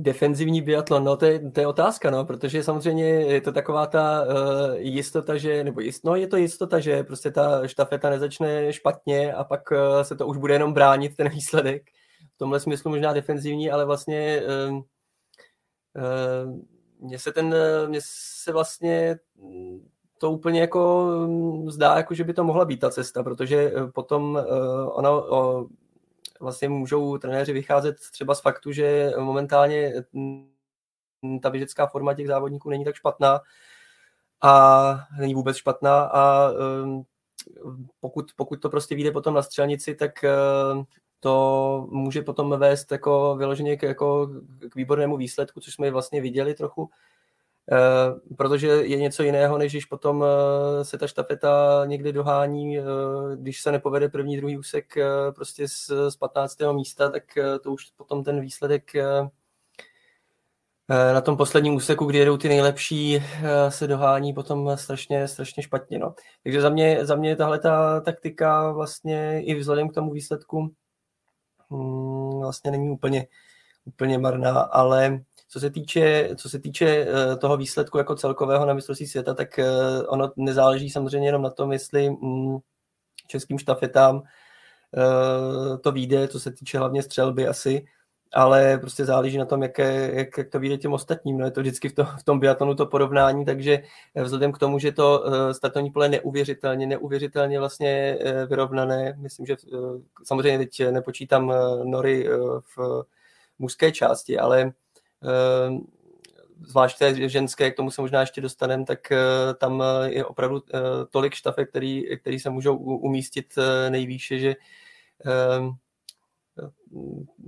Defenzivní biatlon, no to je, to je otázka, no, protože samozřejmě je to taková ta uh, jistota, že, nebo jist, no je to jistota, že prostě ta štafeta nezačne špatně a pak uh, se to už bude jenom bránit ten výsledek. V tomhle smyslu možná defenzivní, ale vlastně uh, uh, mně se ten, mně se vlastně to úplně jako mm, zdá, jako že by to mohla být ta cesta, protože potom uh, ono, uh, vlastně můžou trenéři vycházet třeba z faktu, že momentálně mm, ta běžecká forma těch závodníků není tak špatná a není vůbec špatná a um, pokud, pokud to prostě vyjde potom na střelnici, tak uh, to může potom vést jako vyloženě k, jako k výbornému výsledku, což jsme vlastně viděli trochu protože je něco jiného, než když potom eh, se ta štafeta někdy dohání, eh, když se nepovede první, druhý úsek prostě z, z 15. místa, tak to už potom ten výsledek na tom posledním úseku, kdy jedou ty nejlepší, se dohání potom strašně, strašně špatně. No. Takže za mě, za mě tahle ta taktika vlastně i vzhledem k tomu výsledku hmm, vlastně není úplně, úplně marná, ale co se týče, co se týče eh, toho výsledku jako celkového na mistrovství světa, tak eh, ono nezáleží samozřejmě jenom na tom, jestli mm, českým štafetám eh, to vyjde, co se týče hlavně střelby asi, ale prostě záleží na tom, jak, jak, jak to vyjde těm ostatním. No je to vždycky v, to, v tom biatlonu to porovnání, takže vzhledem k tomu, že to startovní pole neuvěřitelně, neuvěřitelně vlastně vyrovnané, myslím, že samozřejmě teď nepočítám nory v mužské části, ale zvlášť té ženské, k tomu se možná ještě dostaneme, tak eh, tam eh, je opravdu eh, tolik štafek, který, který se můžou umístit nejvýše, že ehm,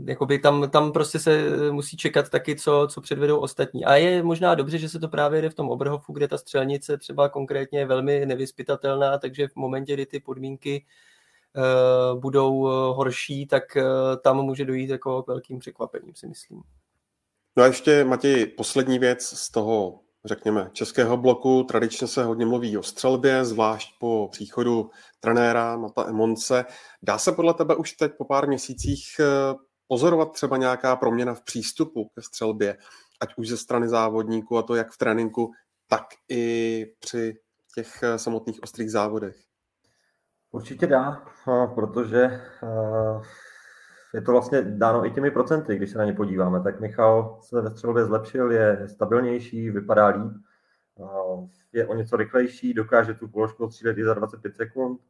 jakoby tam, tam prostě se musí čekat taky, co, co předvedou ostatní. A je možná dobře, že se to právě jde v tom Oberhofu, kde ta střelnice třeba konkrétně je velmi nevyspytatelná, takže v momentě, kdy ty podmínky budou horší, tak tam může dojít jako k velkým překvapením, si myslím. No a ještě, Matěj, poslední věc z toho, řekněme, českého bloku. Tradičně se hodně mluví o střelbě, zvlášť po příchodu trenéra Mata Emonce. Dá se podle tebe už teď po pár měsících eh, pozorovat třeba nějaká proměna v přístupu ke střelbě, ať už ze strany závodníků, a to jak v tréninku, tak i při těch eh, samotných ostrých závodech? Určitě dá, eh, protože je to vlastně dáno i těmi procenty, když se na ně podíváme. Tak Michal se ve střelbě zlepšil, je stabilnější, vypadá líp, je o něco rychlejší, dokáže tu položku odstřílet i za 25 sekund.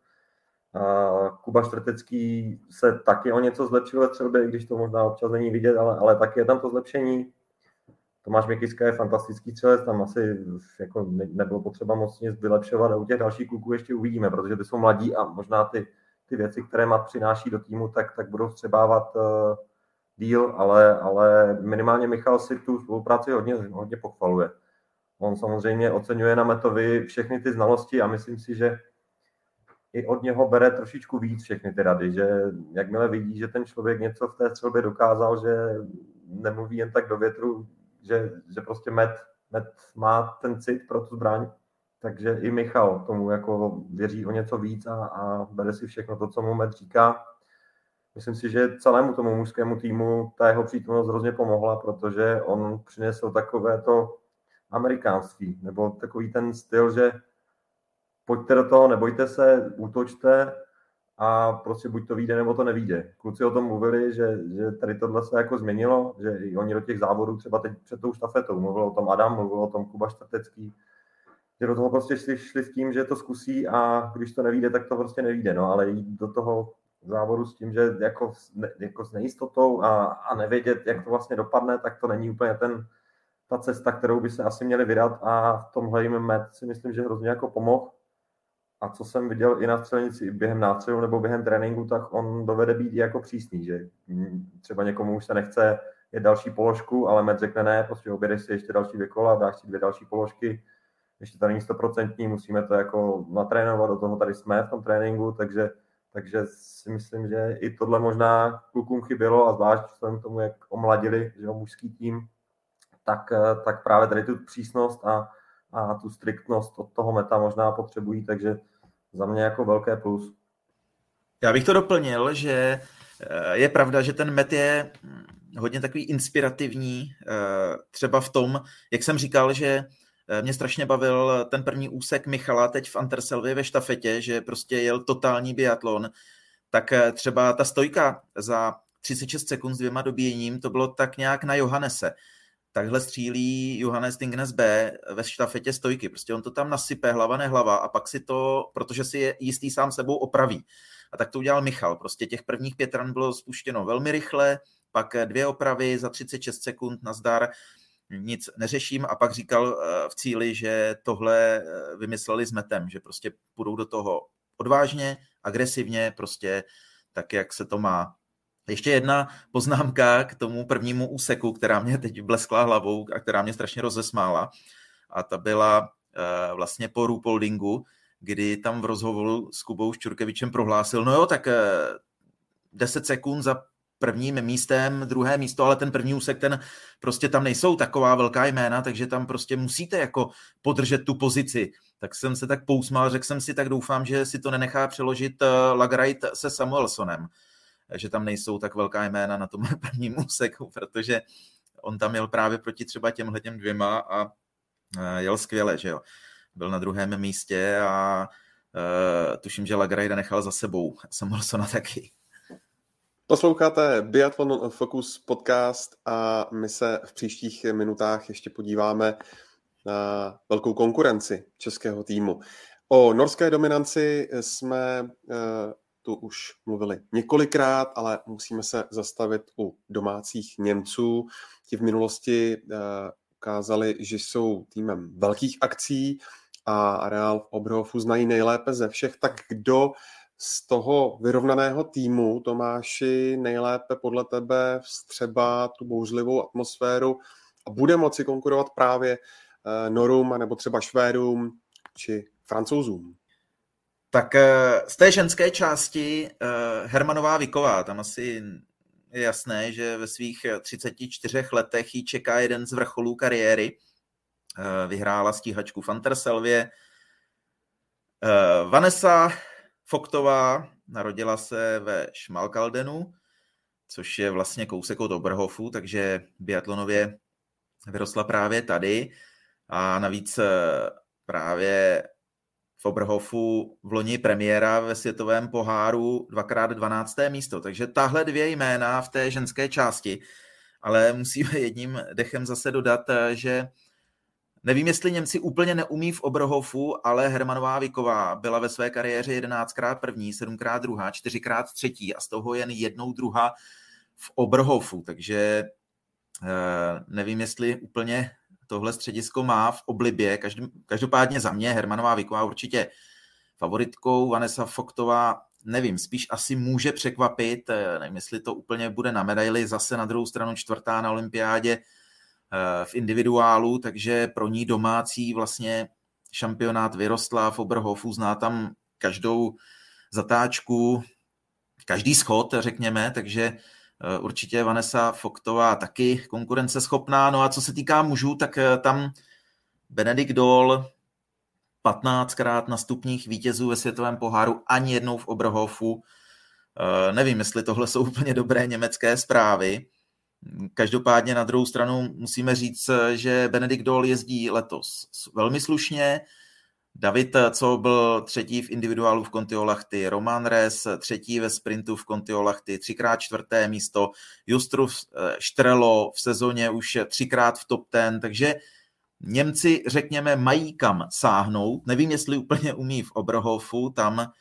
Kuba Štrtecký se taky o něco zlepšil ve střelbě, když to možná občas není vidět, ale, ale taky je tam to zlepšení. Tomáš Mikiska je fantastický střelec, tam asi jako ne, nebylo potřeba moc nic vylepšovat a u těch dalších kluků ještě uvidíme, protože ty jsou mladí a možná ty ty věci, které Mat přináší do týmu, tak, tak budou střebávat uh, díl, ale, ale minimálně Michal si tu spolupráci hodně, hodně pochvaluje. On samozřejmě oceňuje na Metovi všechny ty znalosti a myslím si, že i od něho bere trošičku víc všechny ty rady, že jakmile vidí, že ten člověk něco v té střelbě dokázal, že nemluví jen tak do větru, že, že prostě Met, Met má ten cit pro tu zbraň, takže i Michal tomu jako věří o něco víc a, a bere si všechno to, co mu Med říká. Myslím si, že celému tomu mužskému týmu ta jeho přítomnost hrozně pomohla, protože on přinesl takové to amerikánství, nebo takový ten styl, že pojďte do toho, nebojte se, útočte a prostě buď to vyjde, nebo to nevíde. Kluci o tom mluvili, že, že tady tohle se jako změnilo, že i oni do těch závodů třeba teď před tou štafetou, mluvil o tom Adam, mluvil o tom Kuba Štatecký, že do toho prostě šli, šli s tím, že to zkusí a když to nevíde, tak to prostě nevíde, no, ale jít do toho závodu s tím, že jako, jako s nejistotou a, a nevědět, jak to vlastně dopadne, tak to není úplně ten, ta cesta, kterou by se asi měli vydat a v tomhle jim Met si myslím, že hrozně jako pomohl. A co jsem viděl i na střelnici během nástřelu nebo během tréninku, tak on dovede být i jako přísný, že třeba někomu už se nechce je další položku, ale Met řekne ne, prostě objedeš si ještě další dvě kola, dáš si dvě další položky, ještě to není stoprocentní, musíme to jako natrénovat, do toho tady jsme v tom tréninku, takže, takže si myslím, že i tohle možná klukům chybělo a zvlášť vzhledem k tomu, jak omladili že jo, mužský tým, tak, tak právě tady tu přísnost a, a tu striktnost od toho meta možná potřebují, takže za mě jako velké plus. Já bych to doplnil, že eh, je pravda, že ten met je hodně takový inspirativní, třeba v tom, jak jsem říkal, že mě strašně bavil ten první úsek Michala teď v Anterselvě ve štafetě, že prostě jel totální biatlon, tak třeba ta stojka za 36 sekund s dvěma dobíjením, to bylo tak nějak na Johannese. Takhle střílí Johannes Tingnes B ve štafetě stojky. Prostě on to tam nasype hlava nehlava a pak si to, protože si je jistý sám sebou, opraví. A tak to udělal Michal. Prostě těch prvních pět ran bylo spuštěno velmi rychle, pak dvě opravy za 36 sekund na zdar, nic neřeším a pak říkal eh, v cíli, že tohle eh, vymysleli s metem, že prostě půjdou do toho odvážně, agresivně, prostě tak, jak se to má. Ještě jedna poznámka k tomu prvnímu úseku, která mě teď bleskla hlavou a která mě strašně rozesmála. A ta byla uh, vlastně po Rupoldingu, kdy tam v rozhovoru s Kubou Ščurkevičem prohlásil, no jo, tak uh, eh, 10 sekund za prvním místem, druhé místo, ale ten první úsek, ten prostě tam nejsou taková velká jména, takže tam prostě musíte jako podržet tu pozici. Tak jsem se tak pousmal, řekl jsem si, tak doufám, že si to nenechá přeložit uh, Lagrite se Samuelsonem že tam nejsou tak velká jména na tom [LAUGHS] prvním úseku, protože on tam jel právě proti třeba těmhle těm dvěma a jel skvěle, že jo. Byl na druhém místě a uh, tuším, že Lagrajda nechal za sebou Samuelsona taky. Posloucháte Biathlon Focus podcast a my se v příštích minutách ještě podíváme na velkou konkurenci českého týmu. O norské dominanci jsme tu už mluvili několikrát, ale musíme se zastavit u domácích Němců. Ti v minulosti uh, ukázali, že jsou týmem velkých akcí a Real v Oberhofu znají nejlépe ze všech. Tak kdo z toho vyrovnaného týmu, Tomáši, nejlépe podle tebe vstřeba tu bouřlivou atmosféru a bude moci konkurovat právě uh, Norům nebo třeba Švédům či Francouzům? Tak eh, z té ženské části eh, Hermanová Viková, tam asi je jasné, že ve svých 34 letech jí čeká jeden z vrcholů kariéry. Eh, vyhrála stíhačku Fanterselvě. Vanessa Foktová narodila se ve Šmalkaldenu, což je vlastně kousek od Oberhofu, takže biatlonově vyrostla právě tady. A navíc právě v Oberhofu v loni premiéra ve světovém poháru dvakrát 12. místo. Takže tahle dvě jména v té ženské části. Ale musíme jedním dechem zase dodat, že nevím, jestli Němci úplně neumí v Oberhofu, ale Hermanová Viková byla ve své kariéře 11krát první, 7krát druhá, 4krát třetí a z toho jen jednou druhá v Oberhofu. Takže eh, nevím, jestli úplně tohle středisko má v oblibě. Každopádně za mě Hermanová Viková určitě favoritkou, Vanessa Foktová nevím, spíš asi může překvapit, eh, nevím, jestli to úplně bude na medaili, zase na druhou stranu čtvrtá na olympiádě v individuálu, takže pro ní domácí vlastně šampionát vyrostla v Oberhofu, zná tam každou zatáčku, každý schod, řekněme, takže Eh, určitě Vanessa Foktová taky konkurenceschopná. No a co se týká mužů, tak eh, tam Benedikt Dol 15krát na stupních vítězů ve světovém poháru, ani jednou v Oberhofu. Eh, nevím, jestli tohle jsou úplně dobré německé zprávy. Každopádně na druhou stranu musíme říct, že Benedikt Dol jezdí letos velmi slušně, David, co byl třetí v individuálu v Kontiolachty, Roman Res, třetí ve sprintu v Kontiolachty, třikrát čtvrté místo, Justruf eh, Štrelo v sezóně už třikrát v top ten, takže Němci, řekněme, mají kam sáhnout. Nevím, jestli úplně umí v Oberhofu, tam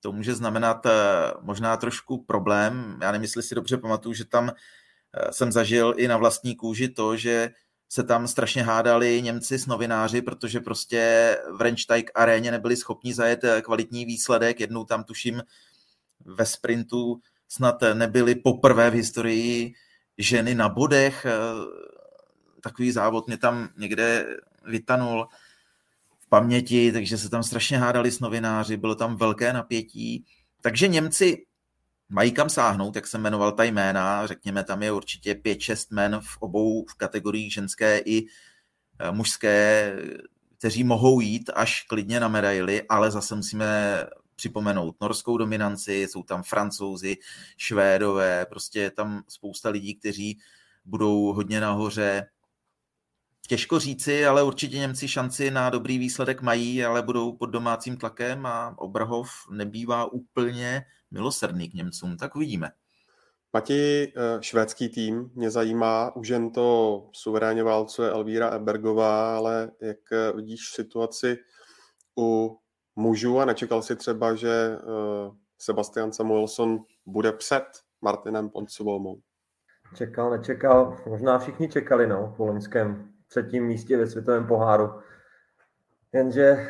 to může znamenat eh, možná trošku problém. Já jestli si dobře pamatuju, že tam jsem zažil i na vlastní kůži to, že se tam strašně hádali Němci s novináři, protože prostě v Rennsteig aréně nebyli schopni zajet eh, kvalitní výsledek. Jednou tam tuším ve sprintu snad nebyly poprvé v historii ženy na bodech. Eh, takový závod mě tam někde vytanul v paměti, takže se tam strašně hádali s novináři, bylo tam velké napětí. Takže Němci mají kam sáhnout, jak jsem jmenoval ta jména, řekněme, tam je určitě 5-6 men v obou v kategoriích ženské i eh, mužské, kteří mohou jít až klidně na medaily, ale zase musíme připomenout norskou dominanci, jsou tam francouzi, švédové, prostě je tam spousta lidí, kteří budou hodně nahoře. Těžko říci, ale určitě Němci šanci na dobrý výsledek mají, ale budou pod domácím tlakem a Obrhov nebývá úplně milosrdný k Němcům, tak uvidíme. Mati, eh, švédský tým mě zajímá, už jen to suverénně válcuje Elvíra Ebergová, ale jak eh, vidíš situaci u mužů a nečekal si třeba, že eh, Sebastian Samuelson bude před Martinem Poncovolmou? Čekal, nečekal. Možná všichni čekali no, po loňském třetím místě ve světovém poháru. Jenže,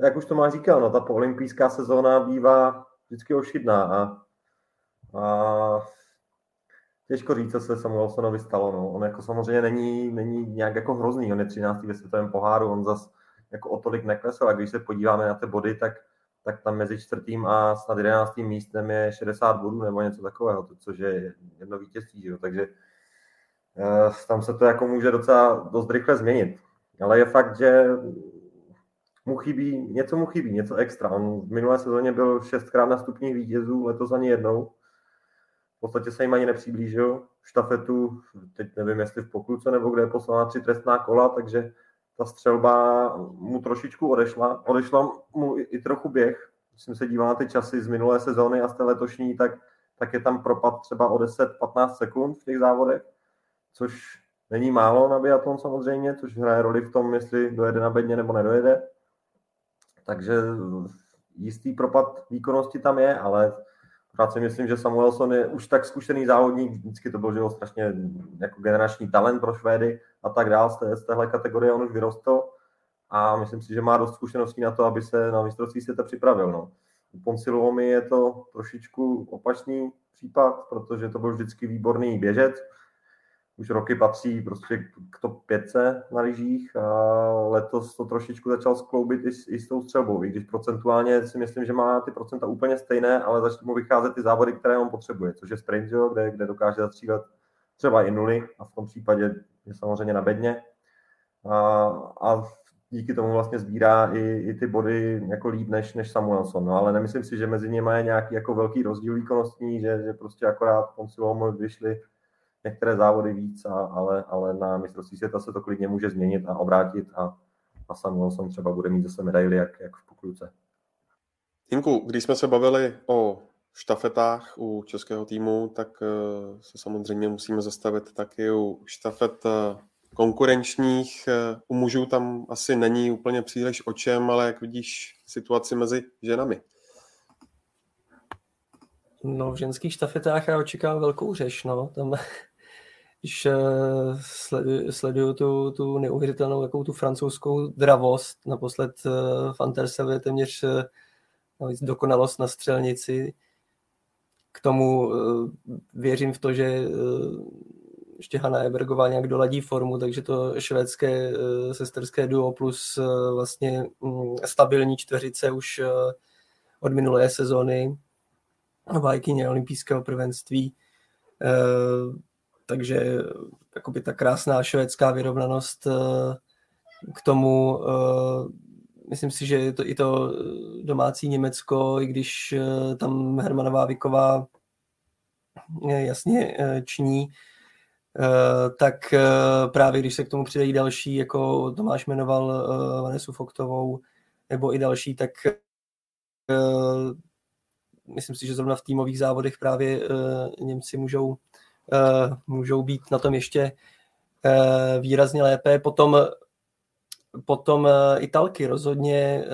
jak už to má říkal, no, ta olympijská sezóna bývá vždycky ošidná a, a těžko říct, co se Samuelsonovi stalo. No. On jako samozřejmě není, není nějak jako hrozný, on je 13. ve světovém poháru, on zas jako o tolik neklesl a když se podíváme na ty body, tak, tak tam mezi čtvrtým a snad jedenáctým místem je 60 bodů nebo něco takového, to, což je jedno vítězství, že? takže uh, tam se to jako může docela dost rychle změnit. Ale je fakt, že mu chybí, něco mu chybí, něco extra. On v minulé sezóně byl šestkrát na stupních vítězů, letos ani jednou. V podstatě se jim ani nepřiblížil. Štafetu, teď nevím, jestli v pokluce nebo kde je poslal na tři trestná kola, takže ta střelba mu trošičku odešla. Odešla mu i, i trochu běh. Když jsem se díval na ty časy z minulé sezóny a z té letošní, tak, tak je tam propad třeba o 10-15 sekund v těch závodech, což není málo na biatlon samozřejmě, což hraje roli v tom, jestli dojede na bedně nebo nedojede. Takže jistý propad výkonnosti tam je, ale pořád si myslím, že Samuelson je už tak zkušený závodník, vždycky to byl že strašně jako generační talent pro Švédy a tak dál z, té, z téhle kategorie on už vyrostl a myslím si, že má dost zkušeností na to, aby se na mistrovství světa připravil. No. U Poncilomi je to trošičku opačný případ, protože to byl vždycky výborný běžec, už roky patří prostě k top 5 na lyžích a letos to trošičku začal skloubit i s, i s tou střelbou, i když procentuálně si myslím, že má ty procenta úplně stejné, ale začnou mu vycházet ty závody, které on potřebuje, což je sprint, kde, kde dokáže zastřílet třeba i nuly a v tom případě je samozřejmě na bedně. A, a díky tomu vlastně sbírá i, i ty body jako líp než, než Samuelson. No, ale nemyslím si, že mezi nimi je nějaký jako velký rozdíl výkonnostní, že, že prostě akorát Ponsilom vyšli některé závody víc, a, ale, ale na mistrovství světa se to klidně může změnit a obrátit a, a Samuelson třeba bude mít zase medaily jak, jak v pokluce. Jinku, když jsme se bavili o štafetách u českého týmu, tak eh, se samozřejmě musíme zastavit taky u štafet eh, konkurenčních. Eh, u mužů tam asi není úplně příliš o čem, ale jak vidíš situaci mezi ženami? No, v ženských štafetách já očekávám velkou řeš, no. Tam, když sleduju, sleduju tu, tu neuvěřitelnou jakou tu francouzskou dravost, naposled v Antersevě téměř dokonalost na střelnici, k tomu eh, věřím v to, že eh, ještě Hanna Ebergová nějak doladí formu, takže to švédské eh, sesterské duo plus vlastně mm, stabilní čtveřice už od minulé sezóny bajkyně olympijského prvenství. Takže jakoby ta krásná švédská vyrovnanost k tomu myslím si, že je to i to eh, domácí Německo, i když eh, tam Hermanová Viková eh, jasně činí, tak právě když se k tomu přidají další, jako Tomáš jmenoval Vanesu Foktovou, nebo i další, tak myslím si, že zrovna v týmových závodech právě Němci můžou, můžou být na tom ještě výrazně lépe. Potom Potom eh, Italky rozhodně, eh,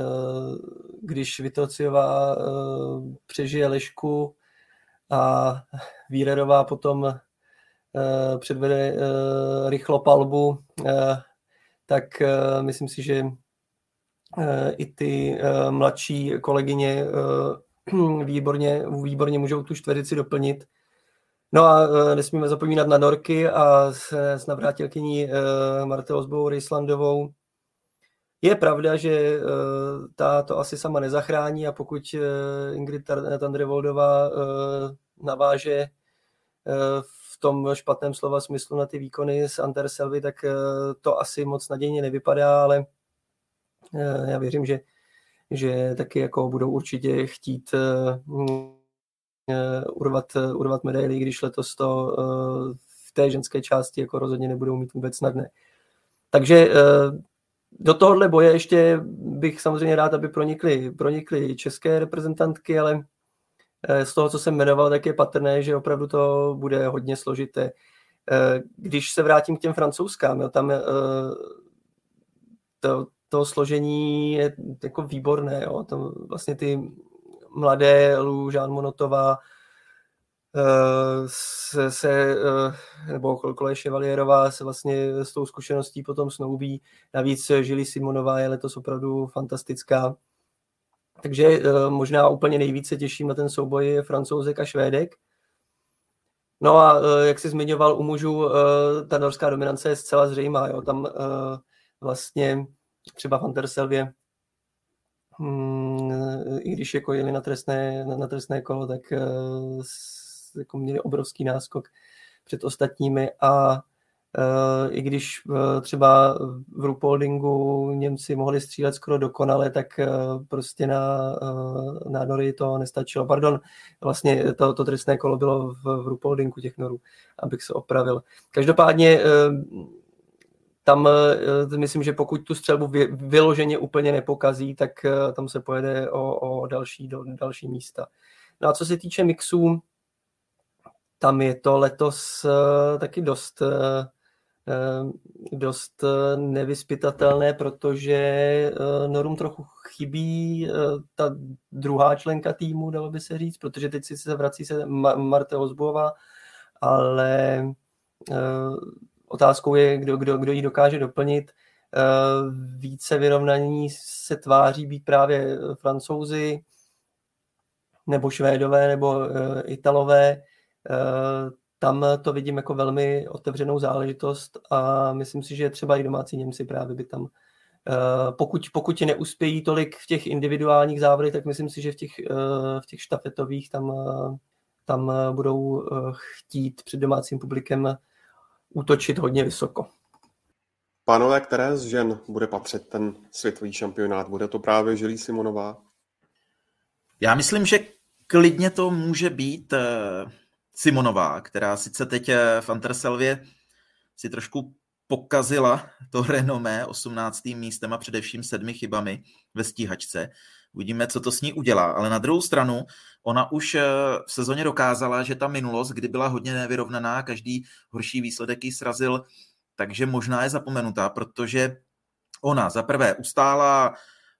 když Vitociová eh, přežije Lešku a Vírerová potom předvede rychlo palbu, tak myslím si, že i ty mladší kolegyně [CLEARS THROAT] výborně, výborně můžou tu čtverici doplnit. No a nesmíme zapomínat na Norky a s, navrátilkyní Marte Osbou Ryslandovou, je pravda, že uh, ta to asi sama nezachrání a pokud Ingrid Tandrevoldová naváže v tom špatném slova smyslu na ty výkony z Anterselvy, tak to asi moc nadějně nevypadá, ale já věřím, že že taky jako budou určitě chtít urvat, urvat medaily, když letos to v té ženské části jako rozhodně nebudou mít vůbec snadné. Takže do tohohle boje ještě bych samozřejmě rád, aby pronikly, pronikly české reprezentantky, ale eh, z toho, co jsem jmenoval, tak je patrné, že opravdu to bude hodně složité. Eh, když se vrátím k těm francouzskám, jo, tam eh, to, to složení je jako výborné. Jo. Tam vlastně ty mladé Lou Jean Monotová, se, se nebo Kole Chevalierová se vlastně s tou zkušeností potom snoubí. Navíc Žili Simonová je letos opravdu fantastická. Takže eh, možná úplně nejvíce těším na ten souboj francouzek a švédek. No a eh, jak jsi zmiňoval u mužů, eh, ta norská dominance je zcela zřejmá. Jo? Tam vlastně třeba Van der Selvě, hmm, i když jako jeli na trestné, na trestné kolo, tak jako měli obrovský náskok před ostatními a Uh, I když uh, třeba v Rupoldingu Němci mohli střílet skoro dokonale, tak prostě na, na Nory to nestačilo. Pardon, vlastně to, to trestné kolo bylo v, v Rupoldingu těch Norů, abych se opravil. Každopádně tam uh, myslím, že pokud tu střelbu vy, vyloženě úplně nepokazí, tak uh, tam se pojede o, o další, do, další místa. No a co se týče mixů, tam je to letos taky dost, dost nevyspytatelné, protože Norum trochu chybí ta druhá členka týmu, dalo by se říct, protože teď si se vrací se Ma- Marte Ozbova, ale otázkou je, kdo, kdo, kdo ji dokáže doplnit. Uh, více vyrovnaní se tváří být právě francouzi, nebo Švédové, nebo uh, Italové. Eh, tam to vidím jako velmi otevřenou záležitost a myslím si, že třeba i domácí Němci právě by tam eh, pokud, pokud neuspějí tolik v těch individuálních závodech, tak myslím si, že v těch, eh, v těch štafetových tam, tam budou chtít před domácím publikem útočit hodně vysoko. Pánové, které z žen bude patřit ten světový šampionát? Bude to právě Žilí Simonová? Já myslím, že klidně to může být Simonová, která sice teď eh, v Anterselvě si trošku pokazila to renomé 18. místem a především sedmi chybami ve stíhačce. Uvidíme, co to s ní udělá. Ale na druhou stranu, ona už eh, v sezóně dokázala, že ta minulost, kdy byla hodně nevyrovnaná, každý horší výsledek ji srazil, takže možná je zapomenutá, protože ona za prvé ustála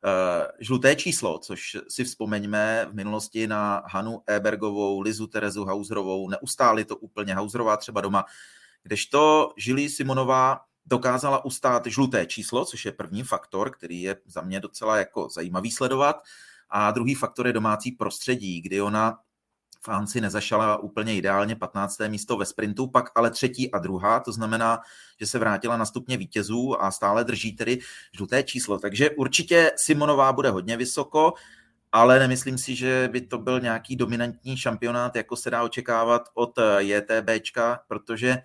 Uh, žluté číslo, což si vzpomeňme v minulosti na Hanu Ebergovou, Lizu Terezu Hauserovou, neustáli to úplně Hauserová třeba doma, kdežto Žilí Simonová dokázala ustát žluté číslo, což je první faktor, který je za mě docela jako zajímavý sledovat. A druhý faktor je domácí prostředí, kdy ona Fanci nezašala úplně ideálně 15. místo ve sprintu, pak ale třetí a druhá, to znamená, že se vrátila na stupně vítězů a stále drží tedy žluté číslo. Takže určitě Simonová bude hodně vysoko, ale nemyslím si, že by to byl nějaký dominantní šampionát, jako se dá očekávat od JTBčka, protože eh,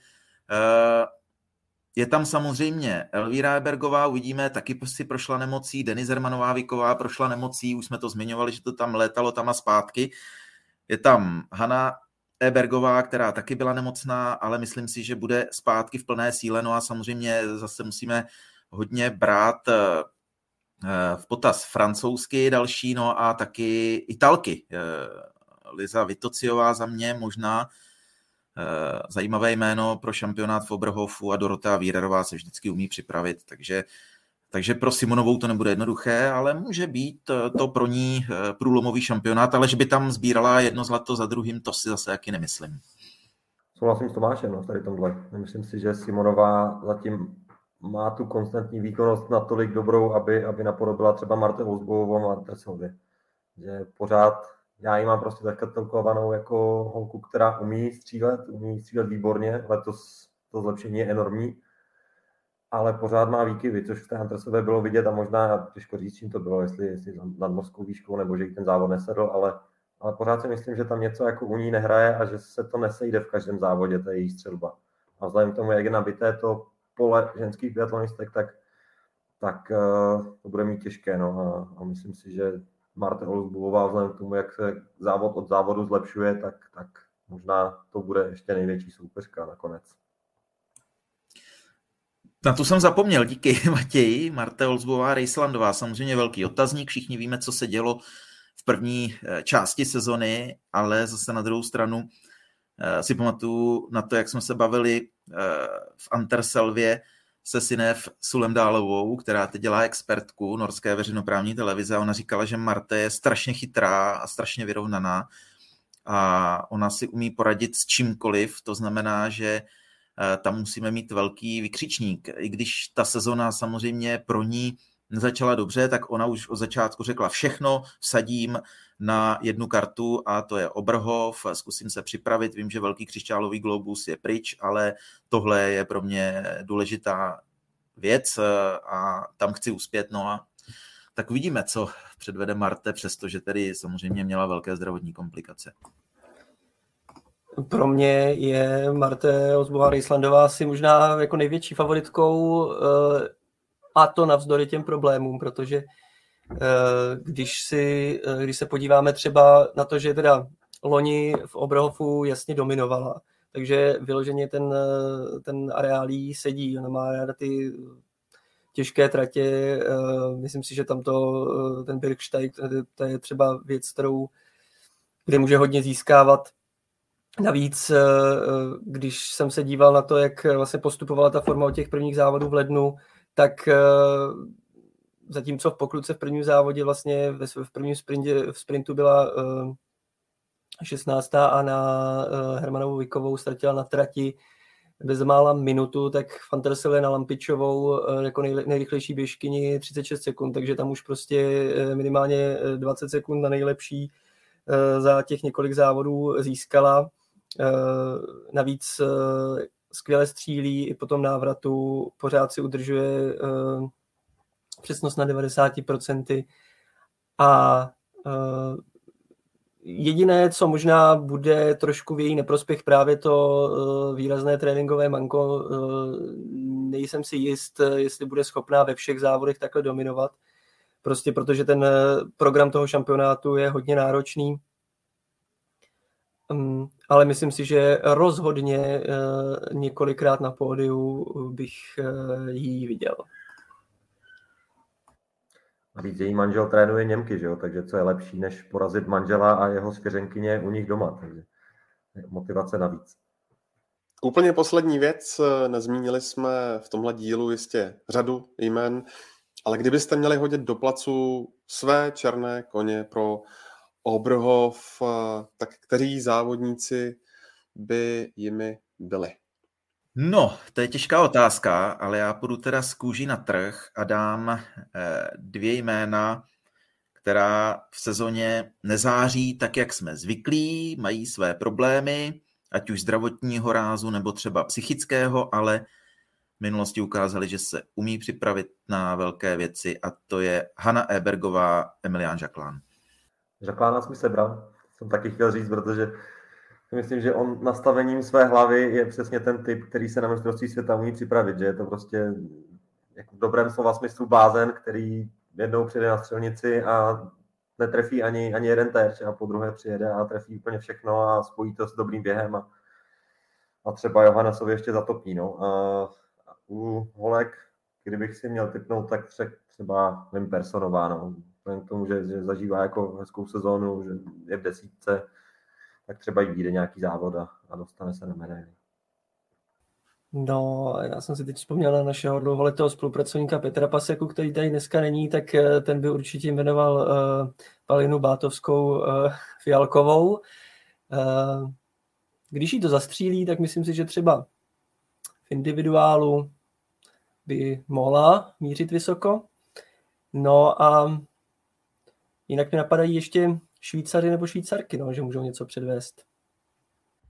je tam samozřejmě Elvíra Ebergová, uvidíme, taky si prošla nemocí, Denis Hermanová Viková prošla nemocí, už jsme to zmiňovali, že to tam létalo tam a zpátky. Je tam Hanna Ebergová, která taky byla nemocná, ale myslím si, že bude zpátky v plné síle. No a samozřejmě zase musíme hodně brát eh, v potaz francouzsky další, no a taky italky. Eh, Liza Vitociová za mě možná zajímavé jméno pro šampionát v Oberhofu a Dorota Vírerová se vždycky umí připravit, takže takže pro Simonovou to nebude jednoduché, ale může být eh, to pro ní eh, průlomový šampionát, ale že by tam sbírala jedno zlato za druhým, to si zase jaký nemyslím. Souhlasím s Tomášem no, tady tomhle. Myslím si, že Simonová zatím má tu konstantní výkonnost natolik dobrou, aby, aby napodobila třeba Marte Vozbovou a Marte Silvy. Že pořád já ji mám prostě tak katalogovanou jako holku, která umí střílet, umí střílet výborně, letos to zlepšení je enormní ale pořád má výkyvy, což v té Huntersové bylo vidět a možná těžko říct, čím to bylo, jestli, jestli nad morskou výškou nebo že jí ten závod nesedl, ale, ale pořád si myslím, že tam něco jako u ní nehraje a že se to nesejde v každém závodě, to je její střelba. A vzhledem k tomu, jak je nabité to pole ženských biatlonistek, tak tak to bude mít těžké. No. A, a myslím si, že Marte Olsbuvová vzhledem k tomu, jak se závod od závodu zlepšuje, tak, tak možná to bude ještě největší soupeřka nakonec. Na to jsem zapomněl, díky [LAUGHS] Matěji. Marte Olsbová, Rejslandová, samozřejmě velký otazník, všichni víme, co se dělo v první eh, části sezony, ale zase na druhou stranu eh, si pamatuju na to, jak jsme se bavili eh, v Anterselvě se Sinev Sulemdálovou, která teď dělá expertku norské veřejnoprávní televize ona říkala, že Marte je strašně chytrá a strašně vyrovnaná a ona si umí poradit s čímkoliv, to znamená, že Eh, tam musíme mít velký vykřičník. I když ta sezona samozřejmě pro ní nezačala dobře, tak ona už od začátku řekla všechno, vsadím na jednu kartu a to je Obrhov, zkusím se připravit, vím, že velký křišťálový globus je pryč, ale tohle je pro mě důležitá věc a tam chci uspět, no a tak uvidíme, co předvede Marte, přestože tedy samozřejmě měla velké zdravotní komplikace. Pro mě je Marte Ozbová Rejslandová asi možná jako největší favoritkou eh, a to navzdory těm problémům, protože eh, když, si, eh, když se podíváme třeba na to, že teda loni v Obrohofu jasně dominovala, takže vyloženě ten, ten areálí sedí, ona má ráda ty těžké tratě, myslím si, že tam to, ten Birksteig, to je třeba věc, kterou, kde může hodně získávat. Navíc, eh, eh, když jsem se díval na to, jak vlastně postupovala ta forma od těch prvních závodů v lednu, tak eh, zatímco v pokluce v prvním závodě vlastně v prvním sprintě, v sprintu byla 16. a na Hermanovou Vikovou ztratila na trati bezmála minutu, tak Fantersel na Lampičovou jako nejrychlejší běžkyni 36 sekund, takže tam už prostě minimálně 20 sekund na nejlepší za těch několik závodů získala. Eh, navíc eh, skvěle střílí i po tom návratu, pořád si udržuje eh, přesnost na 90% a Jediné, co možná bude trošku v její neprospěch, právě to výrazné tréninkové manko. Nejsem si jist, jestli bude schopná ve všech závodech takhle dominovat. Prostě protože ten program toho šampionátu je hodně náročný. Um, ale myslím si, že rozhodně uh, několikrát na pódiu bych uh, jí viděl. Navíc její manžel trénuje Němky, že jo? takže co je lepší, než porazit manžela a jeho svěřenkyně u nich doma. Takže motivace navíc. Úplně poslední věc, nezmínili jsme v tomhle dílu jistě řadu jmen, ale kdybyste měli hodit do placu své černé koně pro Obrhov, tak kteří závodníci by jimi byli? No, to je těžká otázka, ale já půjdu teda z kůží na trh a dám eh, dvě jména, která v sezóně nezáří tak, jak jsme zvyklí, mají své problémy, ať už zdravotního rázu nebo třeba psychického, ale v minulosti ukázali, že se umí připravit na velké věci a to je Hanna Ebergová, Emilian Jacqueline. Řekla nás sebral, jsem taky chtěl říct, protože myslím, že on nastavením své hlavy je přesně ten typ, který se na mistrovství světa umí připravit, že je to prostě jako v dobrém slova smyslu bázen, který jednou přijde na střelnici a netrefí ani, ani jeden terč a po druhé přijede a trefí úplně všechno a spojí to s dobrým během a, a třeba Johannesovi ještě zatopí. No. A u holek, kdybych si měl typnout, tak třeba vím personová, no vzhledem k tomu, že, že zažívá jako hezkou sezónu, že je v desítce, tak třeba jí vyjde nějaký závod a, a dostane se na medaili. No, já jsem si teď vzpomněl na našeho dlouholetého spolupracovníka Petra Paseku, který tady dneska není, tak eh, ten by určitě jmenoval uh, Palinu Bátovskou uh, Fialkovou. Uh, když jí to zastřílí, tak myslím si, že třeba v individuálu by mohla mířit vysoko. No a Jinak mi napadají ještě Švýcary nebo Švýcarky, no, že můžou něco předvést.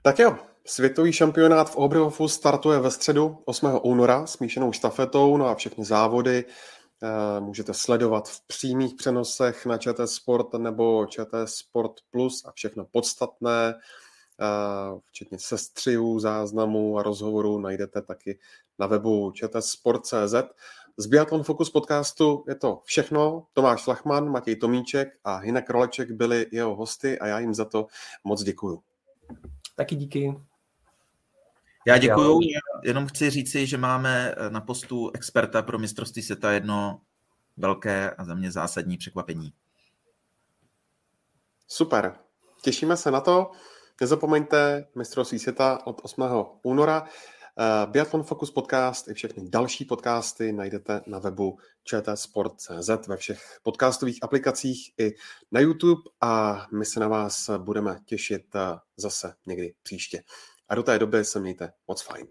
Tak jo, světový šampionát v Oberhofu startuje ve středu 8. února smíšenou štafetou, no a všechny závody eh, můžete sledovat v přímých přenosech na ČT Sport nebo ČT Sport Plus a všechno podstatné, eh, včetně sestřiů, záznamů a rozhovorů najdete taky na webu čtsport.cz. Z Biathlon Focus podcastu je to všechno. Tomáš Lachman, Matěj Tomíček a Hinek Roleček byli jeho hosty a já jim za to moc děkuju. Taky díky. Já děkuju, jenom chci říci, že máme na postu experta pro mistrovství světa jedno velké a za mě zásadní překvapení. Super, těšíme se na to. Nezapomeňte mistrovství světa od 8. února. Uh, Biathlon Focus podcast i všechny další podcasty najdete na webu čtsport.cz ve všech podcastových aplikacích i na YouTube a my se na vás budeme těšit eh, zase někdy příště. A do té doby se mějte moc fajn.